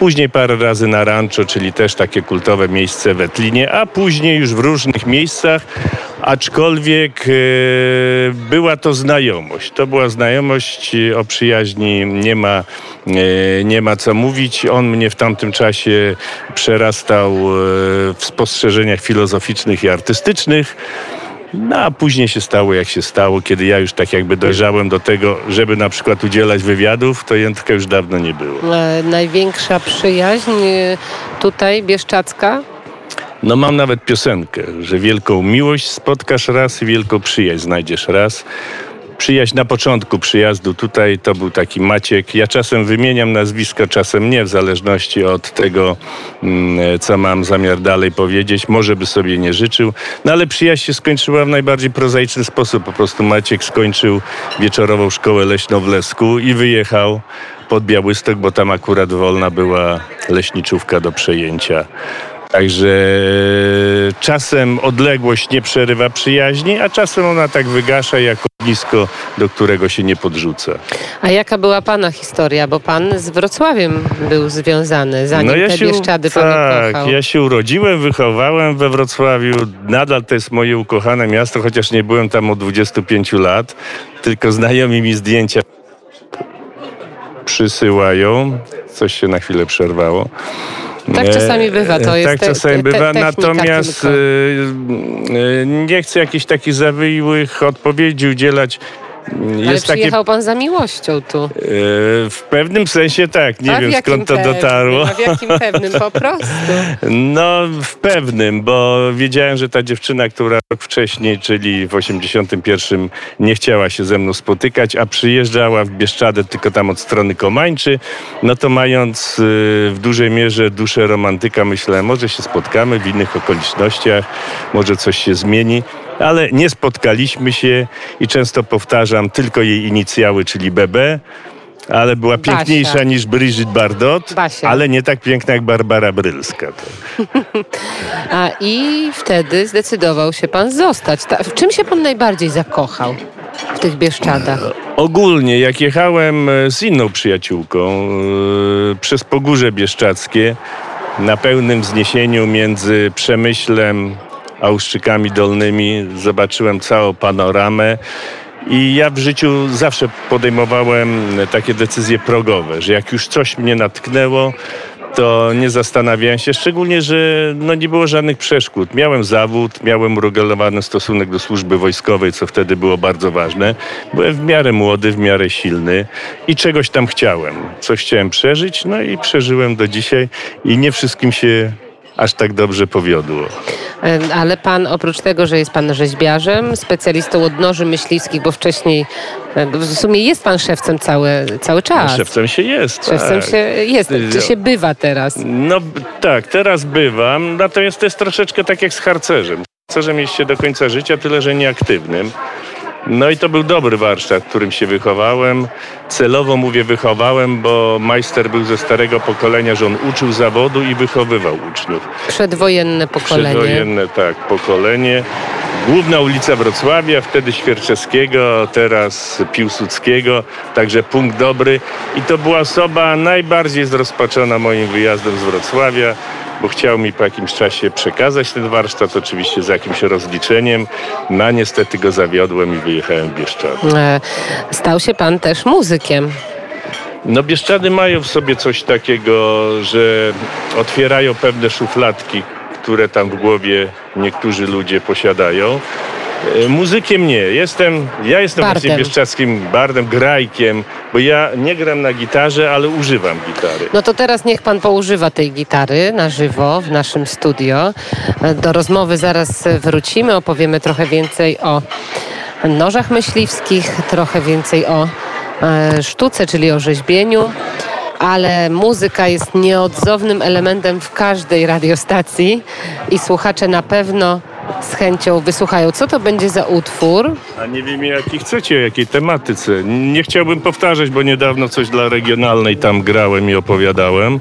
Później parę razy na rancho, czyli też takie kultowe miejsce w Etlinie, a później już w różnych miejscach, aczkolwiek e, była to znajomość. To była znajomość e, o przyjaźni, nie ma, e, nie ma co mówić. On mnie w tamtym czasie przerastał w spostrzeżeniach filozoficznych i artystycznych. No a później się stało jak się stało, kiedy ja już tak jakby dojrzałem do tego, żeby na przykład udzielać wywiadów, to Jędrka już dawno nie było. Największa przyjaźń e, tutaj, Bieszczacka? No mam nawet piosenkę, że wielką miłość spotkasz raz i wielką przyjaźń znajdziesz raz. Przyjaźń na początku przyjazdu tutaj to był taki Maciek. Ja czasem wymieniam nazwisko, czasem nie, w zależności od tego, mm, co mam zamiar dalej powiedzieć. Może by sobie nie życzył. No ale przyjaźń się skończyła w najbardziej prozaiczny sposób. Po prostu Maciek skończył wieczorową szkołę leśną w Lesku i wyjechał pod Białystok, bo tam akurat wolna była leśniczówka do przejęcia. Także czasem odległość nie przerywa przyjaźni, a czasem ona tak wygasza jako blisko, do którego się nie podrzuca. A jaka była pana historia? Bo pan z Wrocławiem był związany, zanim te Bieszczady pan tak, kochał. ja się urodziłem, wychowałem we Wrocławiu. Nadal to jest moje ukochane miasto, chociaż nie byłem tam od 25 lat. Tylko znajomi mi zdjęcia przysyłają. Coś się na chwilę przerwało. Tak czasami bywa, to E, jest Tak te- czasami te- bywa, technika natomiast tylko. e, e, nie chcę jakichś takich zawyłych odpowiedzi udzielać. Ale Jest takie przyjechał pan za miłością tu. E, W pewnym sensie tak, nie A wiem skąd to pewnym? dotarło. A w jakim pewnym po *laughs* prostu? No w pewnym, bo wiedziałem, że ta dziewczyna, która rok wcześniej, czyli w 81 nie chciała się ze mną spotykać, a przyjeżdżała w Bieszczadę tylko tam od strony Komańczy, no to mając y, w dużej mierze duszę romantyka, myślałem, może się spotkamy w innych okolicznościach, może coś się zmieni. Ale nie spotkaliśmy się i często powtarzam tylko jej inicjały, czyli BB, ale była Basia. piękniejsza niż Brigitte Bardot, Basia. ale nie tak piękna jak Barbara Brylska. *laughs* A i wtedy zdecydował się pan zostać. Ta, w czym się pan najbardziej zakochał w tych Bieszczadach? Ogólnie, jak jechałem e, z inną przyjaciółką e, przez Pogórze Bieszczackie na pełnym wzniesieniu między Przemyślem a Uszczykami Dolnymi, zobaczyłem całą panoramę. I ja w życiu zawsze podejmowałem takie decyzje progowe, że jak już coś mnie natknęło, to nie zastanawiałem się, szczególnie, że no nie było żadnych przeszkód. Miałem zawód, miałem uregulowany stosunek do służby wojskowej, co wtedy było bardzo ważne. Byłem w miarę młody, w miarę silny i czegoś tam chciałem. Coś chciałem przeżyć, no i przeżyłem do dzisiaj i nie wszystkim się aż tak dobrze powiodło. Ale pan oprócz tego, że jest pan rzeźbiarzem, specjalistą odnoży myśliwskich, bo wcześniej w sumie jest pan szewcem cały, cały czas. Szewcem się jest. Szewcem tak. się jest, czy się bywa teraz? No tak, teraz bywam, natomiast to jest troszeczkę tak jak z harcerzem. Harcerzem jest się do końca życia, tyle że nieaktywnym. No i to był dobry warsztat, którym się wychowałem. Celowo mówię wychowałem, bo majster był ze starego pokolenia, że on uczył zawodu i wychowywał uczniów. Przedwojenne pokolenie. Przedwojenne, tak, pokolenie. Główna ulica Wrocławia, wtedy Świerczewskiego, teraz Piłsudskiego, także punkt dobry. I to była osoba najbardziej zrozpaczona moim wyjazdem z Wrocławia, bo chciał mi po jakimś czasie przekazać ten warsztat, oczywiście z jakimś rozliczeniem. No niestety go zawiodłem i wyjechałem w Bieszczady. E, Stał się pan też muzykiem. No Bieszczady mają w sobie coś takiego, że otwierają pewne szufladki, które tam w głowie niektórzy ludzie posiadają. E, Muzykiem nie. Jestem, ja jestem Bardem. właśnie bieszczackim bardem, grajkiem, bo ja nie gram na gitarze, ale używam gitary. No to teraz niech pan poużywa tej gitary na żywo w naszym studio. Do rozmowy zaraz wrócimy, opowiemy trochę więcej o nożach myśliwskich, trochę więcej o e, sztuce, czyli o rzeźbieniu. Ale muzyka jest nieodzownym elementem w każdej radiostacji i słuchacze na pewno z chęcią wysłuchają. Co to będzie za utwór? A nie wiem jaki chcecie, jakiej tematyce. Nie chciałbym powtarzać, bo niedawno coś dla regionalnej tam grałem i opowiadałem.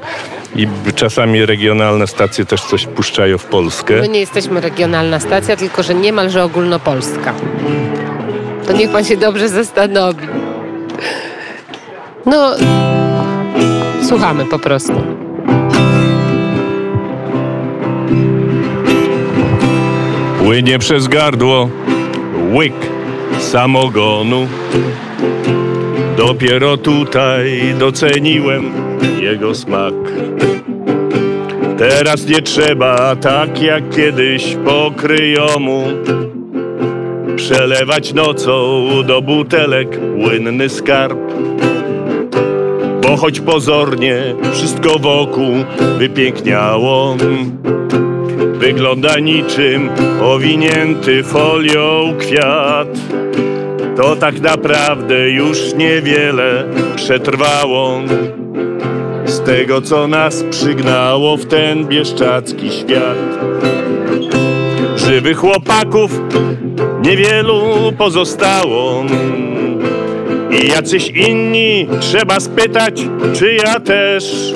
I czasami regionalne stacje też coś puszczają w Polskę. My nie jesteśmy regionalna stacja, tylko że niemalże ogólnopolska. To niech pan się dobrze zastanowi. No, słuchamy po prostu. Płynie przez gardło łyk samogonu. Dopiero tutaj doceniłem jego smak. Teraz nie trzeba tak jak kiedyś pokryjomu przelewać nocą do butelek płynny skarb. Bo choć pozornie wszystko wokół wypiękniało, wygląda niczym owinięty folią kwiat. To tak naprawdę już niewiele przetrwało z tego, co nas przygnało w ten bieszczacki świat. Żywych chłopaków niewielu pozostało. I jacyś inni trzeba spytać, czy ja też.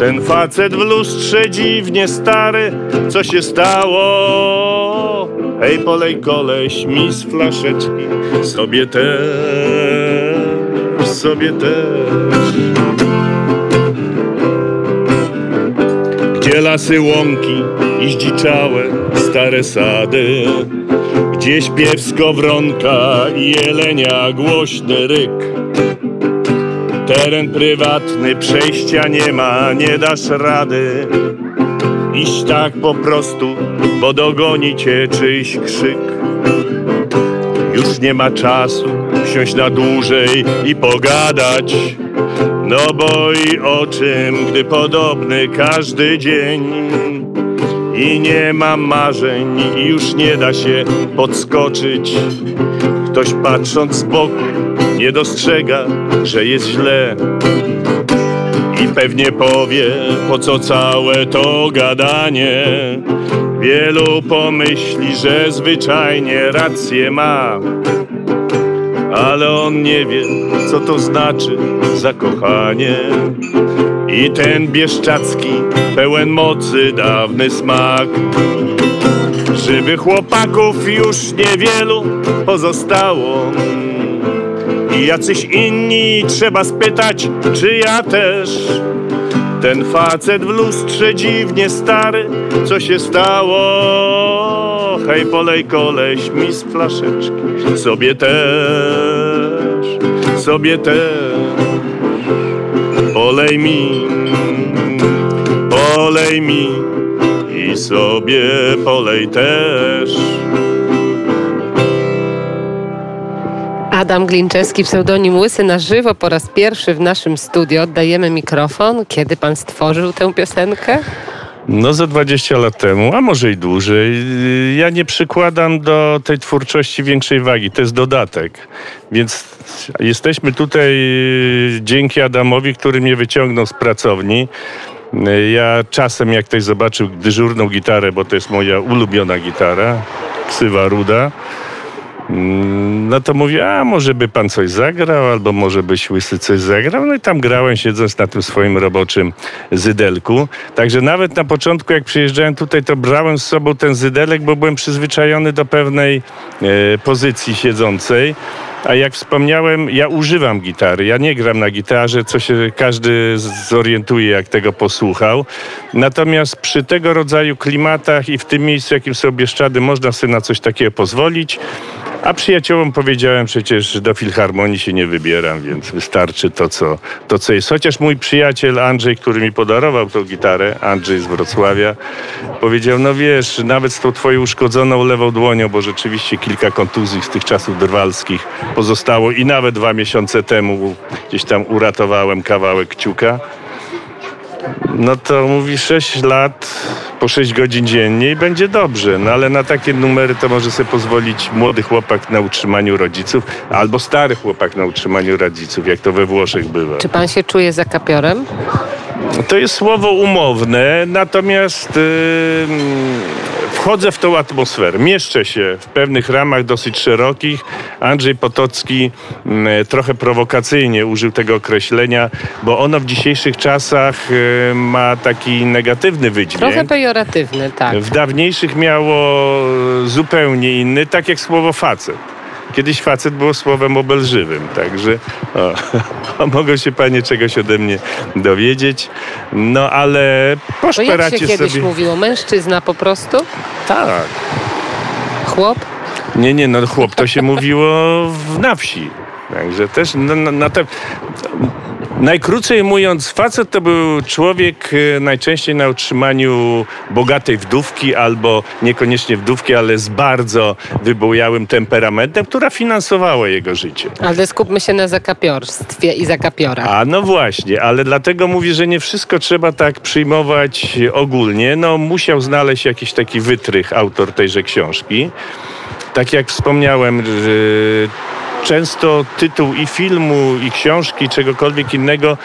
Ten facet w lustrze dziwnie stary, co się stało? Hej, polej koleś mi z flaszeczki, sobie też, sobie też. Gdzie lasy łąki i zdziczałe stare sady, gdzie śpiew skowronka i jelenia głośny ryk. Teren prywatny, przejścia nie ma, nie dasz rady. Iść tak po prostu, bo dogoni cię czyjś krzyk. Już nie ma czasu wsiąść na dłużej i pogadać. No bo i o czym, gdy podobny każdy dzień. I nie ma marzeń, i już nie da się podskoczyć. Ktoś patrząc z boku nie dostrzega, że jest źle. I pewnie powie, po co całe to gadanie. Wielu pomyśli, że zwyczajnie rację ma. Ale on nie wie, co to znaczy zakochanie. I ten bieszczacki, pełen mocy, dawny smak. Żywych chłopaków już niewielu pozostało. I jacyś inni trzeba spytać, czy ja też. Ten facet w lustrze dziwnie stary, co się stało? Hej, polej koleś mi z flaszeczki, sobie też, sobie też. Polej mi, polej mi i sobie polej też. Adam Glinczewski, pseudonim Łysy na żywo po raz pierwszy w naszym studio. Oddajemy mikrofon. Kiedy pan stworzył tę piosenkę? No za 20 lat temu, a może i dłużej. Ja nie przykładam do tej twórczości większej wagi. To jest dodatek. Więc jesteśmy tutaj dzięki Adamowi, który mnie wyciągnął z pracowni. Ja czasem, jak ktoś zobaczył dyżurną gitarę, bo to jest moja ulubiona gitara, ksywa ruda, No to mówię, a może by pan coś zagrał, albo może byś łysy coś zagrał. No i tam grałem, siedząc na tym swoim roboczym zydelku. Także nawet na początku, jak przyjeżdżałem tutaj, to brałem z sobą ten zydelek, bo byłem przyzwyczajony do pewnej e, pozycji siedzącej. A jak wspomniałem, ja używam gitary. Ja nie gram na gitarze, co się każdy zorientuje, jak tego posłuchał. Natomiast przy tego rodzaju klimatach i w tym miejscu, jakim są Bieszczady, można sobie na coś takiego pozwolić. A przyjaciołom powiedziałem przecież, że do filharmonii się nie wybieram, więc wystarczy to co, to, co jest. Chociaż mój przyjaciel Andrzej, który mi podarował tą gitarę, Andrzej z Wrocławia, powiedział, no wiesz, nawet z tą twoją uszkodzoną lewą dłonią, bo rzeczywiście kilka kontuzji z tych czasów drwalskich pozostało i nawet dwa miesiące temu gdzieś tam uratowałem kawałek kciuka. No to mówi 6 lat po 6 godzin dziennie i będzie dobrze. No ale na takie numery to może sobie pozwolić młody chłopak na utrzymaniu rodziców albo stary chłopak na utrzymaniu rodziców, jak to we Włoszech bywa. Czy pan się czuje za kapiorem? To jest słowo umowne, natomiast yy, wchodzę w tą atmosferę, mieszczę się w pewnych ramach dosyć szerokich. Andrzej Potocki yy, trochę prowokacyjnie użył tego określenia, bo ono w dzisiejszych czasach yy, ma taki negatywny wydźwięk. Trochę pejoratywny, tak. W dawniejszych miało zupełnie inny, tak jak słowo facet. Kiedyś facet było słowem obelżywym, także o, *laughs* mogą się panie czegoś ode mnie dowiedzieć. No ale To jak się poszperacie kiedyś sobie. mówiło? Mężczyzna po prostu? Tak. Chłop? Nie, nie, no chłop to się *laughs* mówiło w, na wsi. Także też na, na, na te, Najkrócej mówiąc, facet to był człowiek e, najczęściej na utrzymaniu bogatej wdówki albo niekoniecznie wdówki, ale z bardzo wybujałym temperamentem, która finansowała jego życie. Ale skupmy się na zakapiorstwie i zakapiorach. A no właśnie, ale dlatego mówię, że nie wszystko trzeba tak przyjmować ogólnie. No musiał znaleźć jakiś taki wytrych autor tejże książki. Tak jak wspomniałem, że często tytuł i filmu, i książki, czegokolwiek innego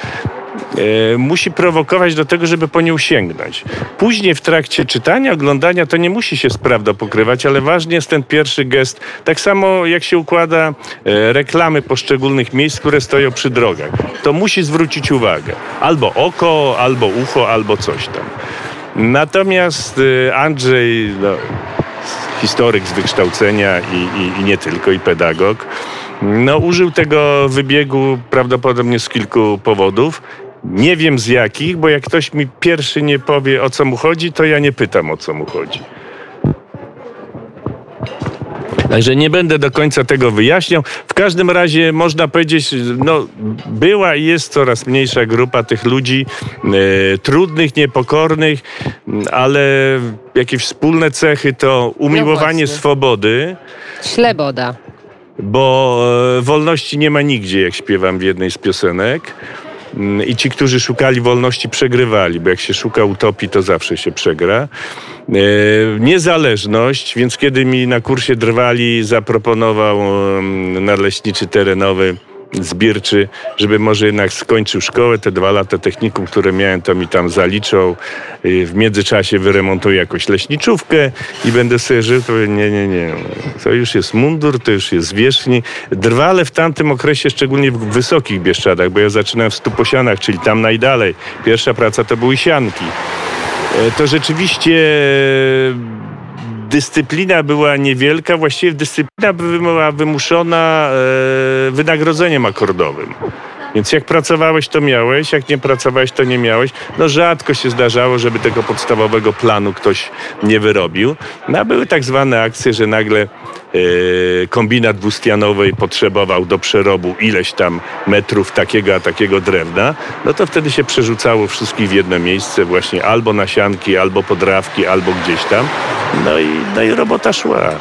e, musi prowokować do tego, żeby po nią sięgnąć. Później w trakcie czytania, oglądania to nie musi się z prawdą pokrywać, ale ważny jest ten pierwszy gest. Tak samo jak się układa e, reklamy poszczególnych miejsc, które stoją przy drogach. To musi zwrócić uwagę. Albo oko, albo ucho, albo coś tam. Natomiast e, Andrzej, no, historyk z wykształcenia i, i, i nie tylko, i pedagog, no, użył tego wybiegu prawdopodobnie z kilku powodów. Nie wiem z jakich, bo jak ktoś mi pierwszy nie powie o co mu chodzi, to ja nie pytam o co mu chodzi. Także nie będę do końca tego wyjaśniał. W każdym razie można powiedzieć, no była i jest coraz mniejsza grupa tych ludzi e, trudnych, niepokornych, ale jakieś wspólne cechy to umiłowanie właśnie. swobody, Śleboda. Bo e, wolności nie ma nigdzie, jak śpiewam w jednej z piosenek. Mm, I ci, którzy szukali wolności, przegrywali, bo jak się szuka utopii, to zawsze się przegra. E, niezależność, więc kiedy mi na kursie drwali zaproponował nadleśniczy terenowy zbirczy, żeby może jednak skończył szkołę, te dwa lata technikum, które miałem, to mi tam zaliczą. Y, W międzyczasie wyremontuję jakąś leśniczówkę i będę sobie żył. To nie, nie, nie. To już jest mundur, to już jest wierzchni. Drwale w tamtym okresie, szczególnie w wysokich Bieszczadach, bo ja zaczynałem w Stuposianach, czyli tam najdalej. Pierwsza praca to były sianki. E, To rzeczywiście dyscyplina była niewielka, właściwie dyscyplina była wymuszona e, wynagrodzeniem akordowym. Więc jak pracowałeś, to miałeś, jak nie pracowałeś, to nie miałeś. No rzadko się zdarzało, żeby tego podstawowego planu ktoś nie wyrobił. No, a były tak zwane akcje, że nagle kombinat Bustianowej potrzebował do przerobu ileś tam metrów takiego a takiego drewna, no to wtedy się przerzucało wszystkich w jedno miejsce właśnie albo na sianki, albo podrawki, albo gdzieś tam. No i, no i robota szła.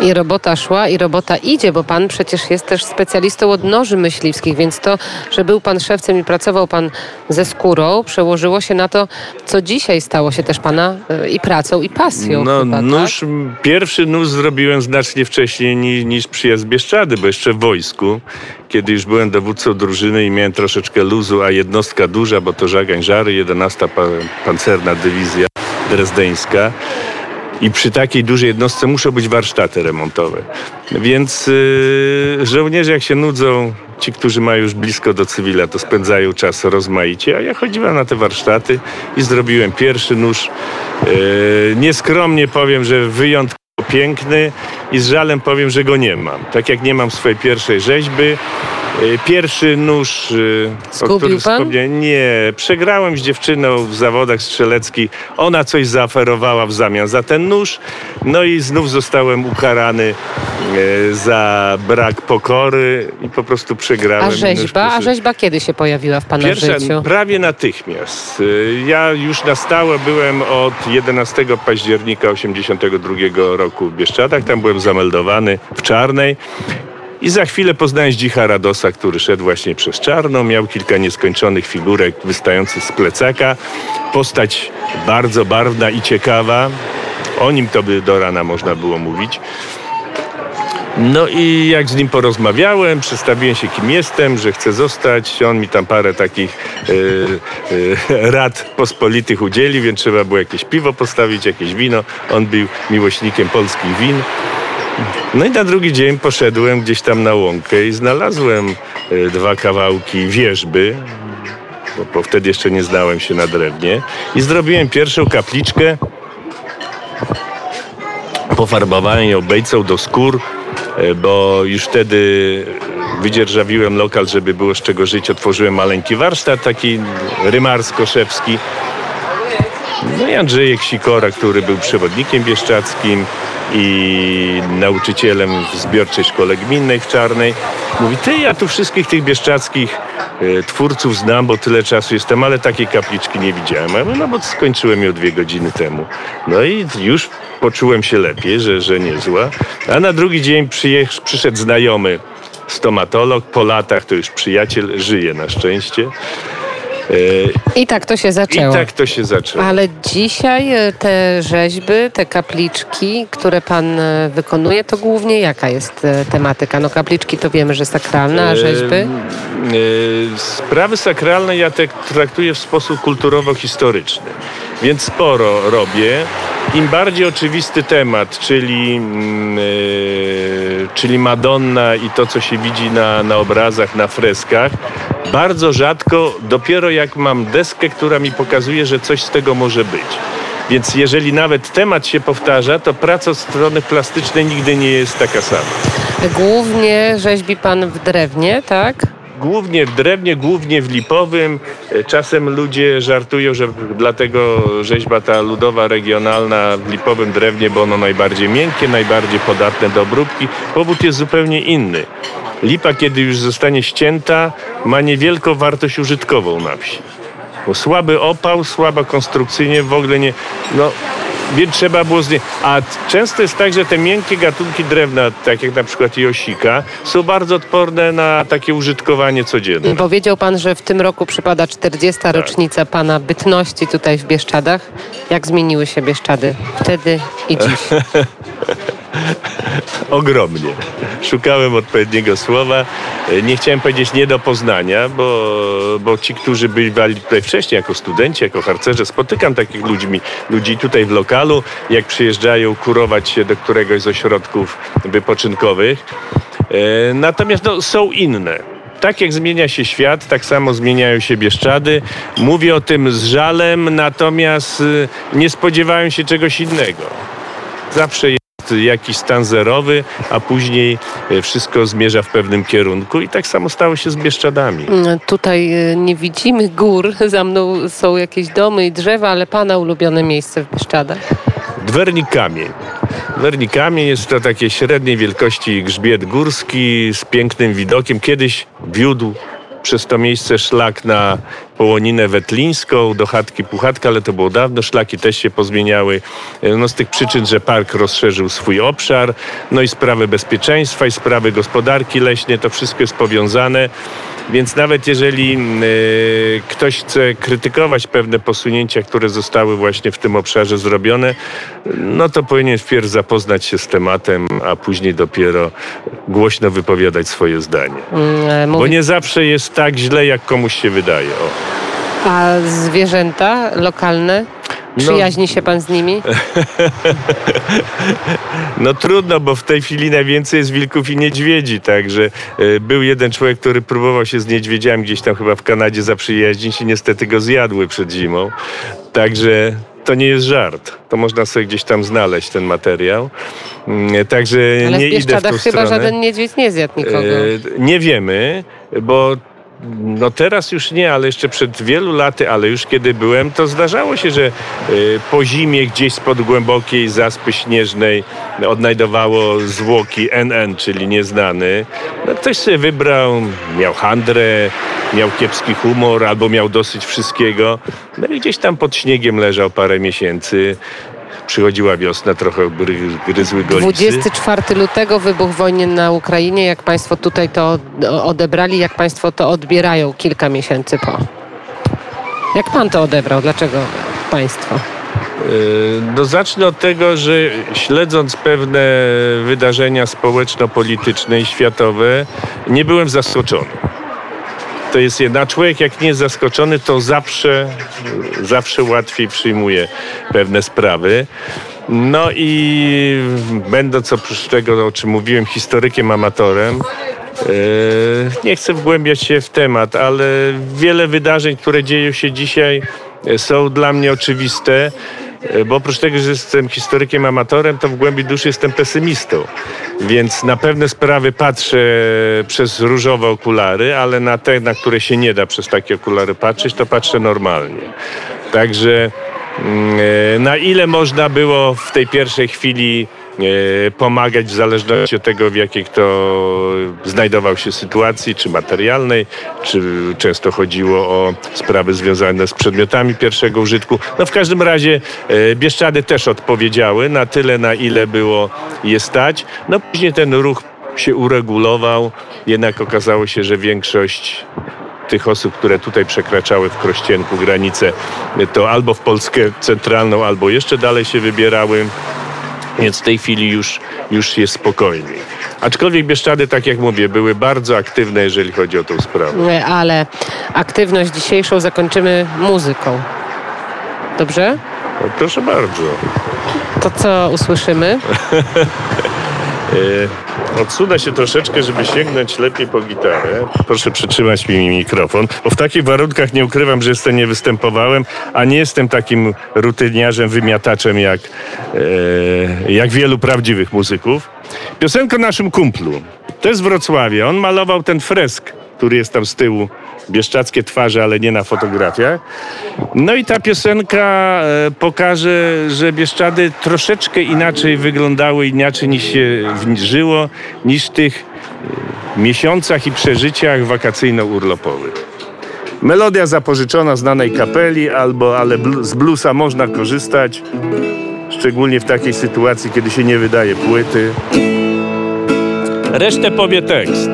I robota szła, i robota idzie, bo pan przecież jest też specjalistą od noży myśliwskich, więc to, że był pan szewcem i pracował pan ze skórą, przełożyło się na to, co dzisiaj stało się też pana e, i pracą, i pasją. No, chyba, nóż, tak? pierwszy nóż zrobiłem znacznie wcześniej niż, niż przyjazd Bieszczady, bo jeszcze w wojsku, kiedy już byłem dowódcą drużyny i miałem troszeczkę luzu, a jednostka duża, bo to żagań żary, 11 pa, pancerna dywizja drezdeńska. I przy takiej dużej jednostce muszą być warsztaty remontowe. Więc yy, żołnierze jak się nudzą, ci, którzy mają już blisko do cywila, to spędzają czas rozmaicie, a ja chodziłem na te warsztaty i zrobiłem pierwszy nóż. Yy, nieskromnie powiem, że wyjątkowo piękny i z żalem powiem, że go nie mam. Tak jak nie mam swojej pierwszej rzeźby, Pierwszy nóż, y, o którym wspomniałem, nie. Przegrałem z dziewczyną w zawodach strzeleckich. Ona coś zaoferowała w zamian za ten nóż. No i znów zostałem ukarany y, za brak pokory i po prostu przegrałem. A rzeźba? A rzeźba kiedy się pojawiła w pana Pierwsza, życiu? prawie natychmiast. Y, Ja już na stałe byłem od 11 października 82 roku w Bieszczadach. Tam byłem zameldowany w Czarnej. I za chwilę poznałem Zdzicha Radosa, który szedł właśnie przez Czarną. Miał kilka nieskończonych figurek wystających z plecaka. Postać bardzo barwna i ciekawa. O nim to by do rana można było mówić. No i jak z nim porozmawiałem, przedstawiłem się kim jestem, że chcę zostać. On mi tam parę takich y, y, rad pospolitych udzielił, więc trzeba było jakieś piwo postawić, jakieś wino. On był miłośnikiem polskich win. No i na drugi dzień poszedłem gdzieś tam na łąkę i znalazłem y, dwa kawałki wierzby, bo, bo wtedy jeszcze nie znałem się na drewnie i zrobiłem pierwszą kapliczkę pofarbowałem ją bejcą do skór, e, bo już wtedy wydzierżawiłem lokal, żeby było z czego żyć. Otworzyłem maleńki warsztat, taki rymarsko-szewski. No i Andrzejek Sikora, który był przewodnikiem bieszczackim i nauczycielem w zbiorczej szkole gminnej w Czarnej. Mówi, ty, ja tu wszystkich tych bieszczackich e, twórców znam, bo tyle czasu jestem, ale takiej kapliczki nie widziałem. Ja mówię, no bo skończyłem ją dwie godziny temu. No i już poczułem się lepiej, że, że niezła. A na drugi dzień przyjech, przyszedł znajomy stomatolog, po latach to już przyjaciel, żyje na szczęście. E, I tak to się I zaczęło. tak to się zaczęło. Ale dzisiaj e, te rzeźby, te kapliczki, które pan e, wykonuje, to głównie jaka jest tematyka? No kapliczki to wiemy, że sakralne, a rzeźby? Sprawy sakralne ja te traktuję w sposób kulturowo-historyczny, więc sporo robię. Im bardziej oczywisty temat, czyli, mm, czyli Madonna i to, co się widzi na, na obrazach, na freskach, bardzo rzadko, dopiero jak mam deskę, która mi pokazuje, że coś z tego może być. Więc jeżeli nawet temat się powtarza, to praca strony plastycznej nigdy nie jest taka sama. Głównie rzeźbi pan w drewnie, tak? Głównie w drewnie, głównie w lipowym. E, Czasem ludzie żartują, że dlatego rzeźba ta ludowa, regionalna w lipowym drewnie, bo ono najbardziej miękkie, najbardziej podatne do obróbki. Powód jest zupełnie inny. Lipa, kiedy już zostanie ścięta, ma niewielką wartość użytkową na wsi. Bo słaby opał, słaba konstrukcyjnie, w ogóle nie... No, więc trzeba było zdjąć. A często jest tak, że te miękkie gatunki drewna, tak jak na przykład josika, są bardzo odporne na takie użytkowanie codzienne. Powiedział pan, że w tym roku przypada 40. Tak. rocznica pana bytności tutaj w Bieszczadach. Jak zmieniły się Bieszczady wtedy i dziś? *laughs* *laughs* Ogromnie. Szukałem odpowiedniego słowa. Nie chciałem powiedzieć nie do poznania, bo, bo ci, którzy bywali tutaj wcześniej jako studenci, jako harcerze, spotykam takich ludźmi, ludzi tutaj w lokalu, jak przyjeżdżają kurować się do któregoś z ośrodków wypoczynkowych. E, Natomiast no, są inne. Tak jak zmienia się świat, tak samo zmieniają się Bieszczady. Mówię o tym z żalem, natomiast y, nie spodziewałem się czegoś innego. Zawsze jakiś stan zerowy, a później e, wszystko zmierza w pewnym kierunku i tak samo stało się z Bieszczadami. Mm, Tutaj e, nie widzimy gór, za mną są jakieś domy i drzewa, ale pana ulubione miejsce w Bieszczadach? Dwernik Kamień. Dwernik Kamień jest to takie średniej wielkości grzbiet górski z pięknym widokiem. Kiedyś wiódł przez to miejsce szlak na Połoninę Wetlińską, do chatki Puchatka, ale to było dawno, szlaki też się pozmieniały. No z tych przyczyn, że park rozszerzył swój obszar, no i sprawy bezpieczeństwa i sprawy gospodarki leśnej, to wszystko jest powiązane. Więc nawet jeżeli y, ktoś chce krytykować pewne posunięcia, które zostały właśnie w tym obszarze zrobione, no to powinien wpierw zapoznać się z tematem, a później dopiero głośno wypowiadać swoje zdanie. Mm, e, Bo mówi- nie zawsze jest tak źle, jak komuś się wydaje. O. A zwierzęta lokalne? No. Przyjaźni się pan z nimi? *laughs* No trudno, bo w tej chwili najwięcej jest wilków i niedźwiedzi, także e, był jeden człowiek, który próbował się z niedźwiedziami gdzieś tam chyba w Kanadzie zaprzyjaźnić i niestety go zjadły przed zimą. Także to nie jest żart. To można sobie gdzieś tam znaleźć ten materiał. Mm, Także Ale nie idę w tą chyba stronę. żaden niedźwiedź nie zjadł nikogo. E, Nie wiemy. bo no teraz już nie, ale jeszcze przed wielu laty, ale już kiedy byłem, to zdarzało się, że y, po zimie gdzieś spod głębokiej zaspy śnieżnej odnajdowało zwłoki NN, czyli nieznany. No ktoś sobie wybrał, miał handrę, miał kiepski humor albo miał dosyć wszystkiego. No i gdzieś tam pod śniegiem leżał parę miesięcy. Przychodziła wiosna, trochę gry, gryzły go lisy. 24 lutego wybuch wojny na Ukrainie. Jak Państwo tutaj to odebrali, jak Państwo to odbierają kilka miesięcy po? Jak Pan to odebrał? Dlaczego Państwo? Yy, No zacznę od tego, że śledząc pewne wydarzenia społeczno-polityczne i światowe, nie byłem zaskoczony. To jest jedna. Człowiek jak nie jest zaskoczony, to zawsze, zawsze łatwiej przyjmuje pewne sprawy. No i będąc oprócz tego, o czym mówiłem, historykiem amatorem, yy, nie chcę wgłębiać się w temat, ale wiele wydarzeń, które dzieją się dzisiaj, e, są dla mnie oczywiste. E, Bo oprócz tego, że jestem historykiem amatorem, to w głębi duszy jestem pesymistą. Więc na pewne sprawy patrzę przez różowe okulary, ale na te, na które się nie da przez takie okulary patrzeć, to patrzę normalnie. Także mm, e, na ile można było w tej pierwszej chwili pomagać w zależności od tego, w jakiej kto znajdował się sytuacji, czy materialnej, czy często chodziło o sprawy związane z przedmiotami pierwszego użytku. No w każdym razie e, Bieszczady też odpowiedziały na tyle, na ile było je stać. No później ten ruch się uregulował, jednak okazało się, że większość tych osób, które tutaj przekraczały w Krościenku granicę, to albo w Polskę centralną, albo jeszcze dalej się wybierały. Więc w tej chwili już, już jest spokojniej. Aczkolwiek Bieszczady, tak jak mówię, były bardzo aktywne, jeżeli chodzi o tą sprawę. E, Ale aktywność dzisiejszą zakończymy muzyką. Dobrze? No, proszę bardzo. To co usłyszymy? *laughs* Odsunę się troszeczkę, żeby sięgnąć lepiej po gitarę. Proszę przytrzymać mi mikrofon, bo w takich warunkach nie ukrywam, że jeszcze nie występowałem, a nie jestem takim rutyniarzem, wymiataczem jak, e, jak wielu prawdziwych muzyków. Piosenka naszym kumplu. To jest z Wrocławia. On malował ten fresk, który jest tam z tyłu. Bieszczackie twarze, ale nie na fotografiach. No i ta piosenka e, pokaże, że Bieszczady troszeczkę inaczej wyglądały, inaczej niż się żyło, niż w tych e, miesiącach i przeżyciach wakacyjno-urlopowych. Melodia zapożyczona znanej kapeli, albo ale blu- z bluesa można korzystać, szczególnie w takiej sytuacji, kiedy się nie wydaje płyty. Resztę powie tekst.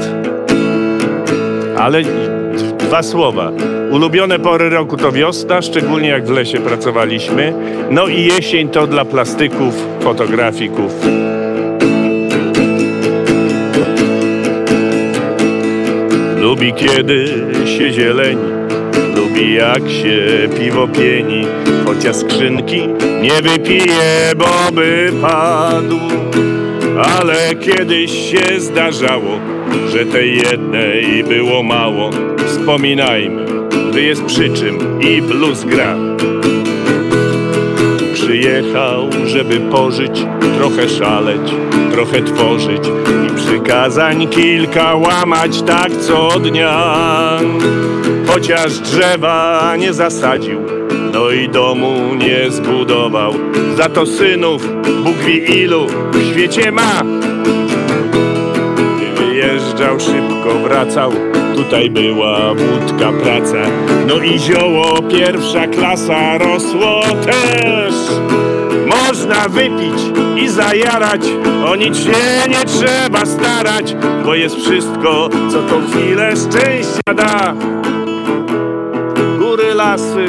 Ale dwa słowa. Ulubione pory roku to wiosna, szczególnie jak w lesie pracowaliśmy. No i jesień to dla plastyków, fotografików. Lubi kiedy się zieleni, lubi jak się piwo pieni, chociaż skrzynki nie wypije, bo by padł. Ale kiedyś się zdarzało, że tej jednej było mało. Wspominajmy, gdy jest przy czym i blues gra. Przyjechał, żeby pożyć, trochę szaleć, trochę tworzyć i przykazań kilka łamać tak co dnia. Chociaż drzewa nie zasadził, no i domu nie zbudował, za to synów Bóg wie ilu w świecie ma. Wyjeżdżał, szybko wracał, tutaj była wódka praca. No i zioło pierwsza klasa rosło też. Można wypić i zajarać, o nic się nie trzeba starać, bo jest wszystko, co tą chwilę szczęścia da góry, lasy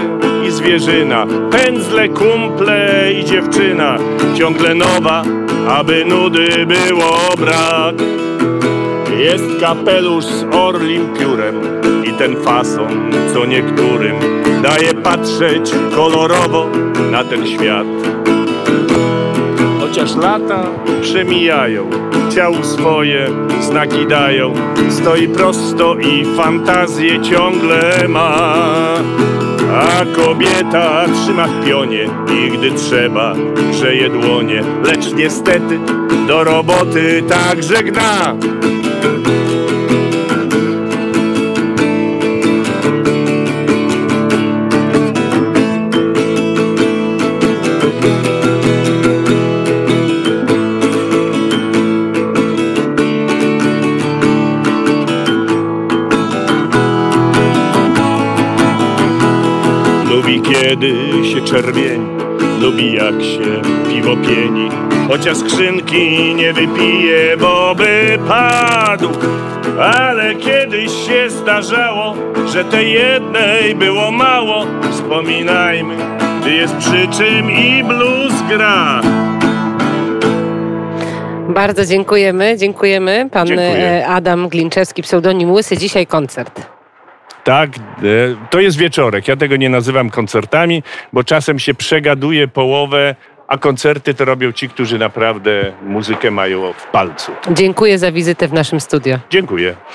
i zwierzyna, pędzle, kumple i dziewczyna, ciągle nowa, aby nudy było brak. Jest kapelusz z orlim piórem i ten fason, co niektórym daje patrzeć kolorowo na ten świat. Chociaż lata przemijają, ciału swoje znaki dają, stoi prosto i fantazję ciągle ma. A kobieta trzyma w pionie i gdy trzeba grzeje dłonie, lecz niestety do roboty także gna. Się czerwieni, lubi jak się piwo pieni. Chociaż skrzynki nie wypije, bo by padł. Ale kiedyś się zdarzało, że tej jednej było mało. Wspominajmy, gdy jest przy czym i blues gra. Bardzo dziękujemy, dziękujemy. Pan Dziękuję. e, Adam Glinczewski, pseudonim Łysy, dzisiaj koncert. Tak, e, to jest wieczorek. Ja tego nie nazywam koncertami, bo czasem się przegaduje połowę, a koncerty to robią ci, którzy naprawdę muzykę mają w palcu. Dziękuję za wizytę w naszym studio. Dziękuję.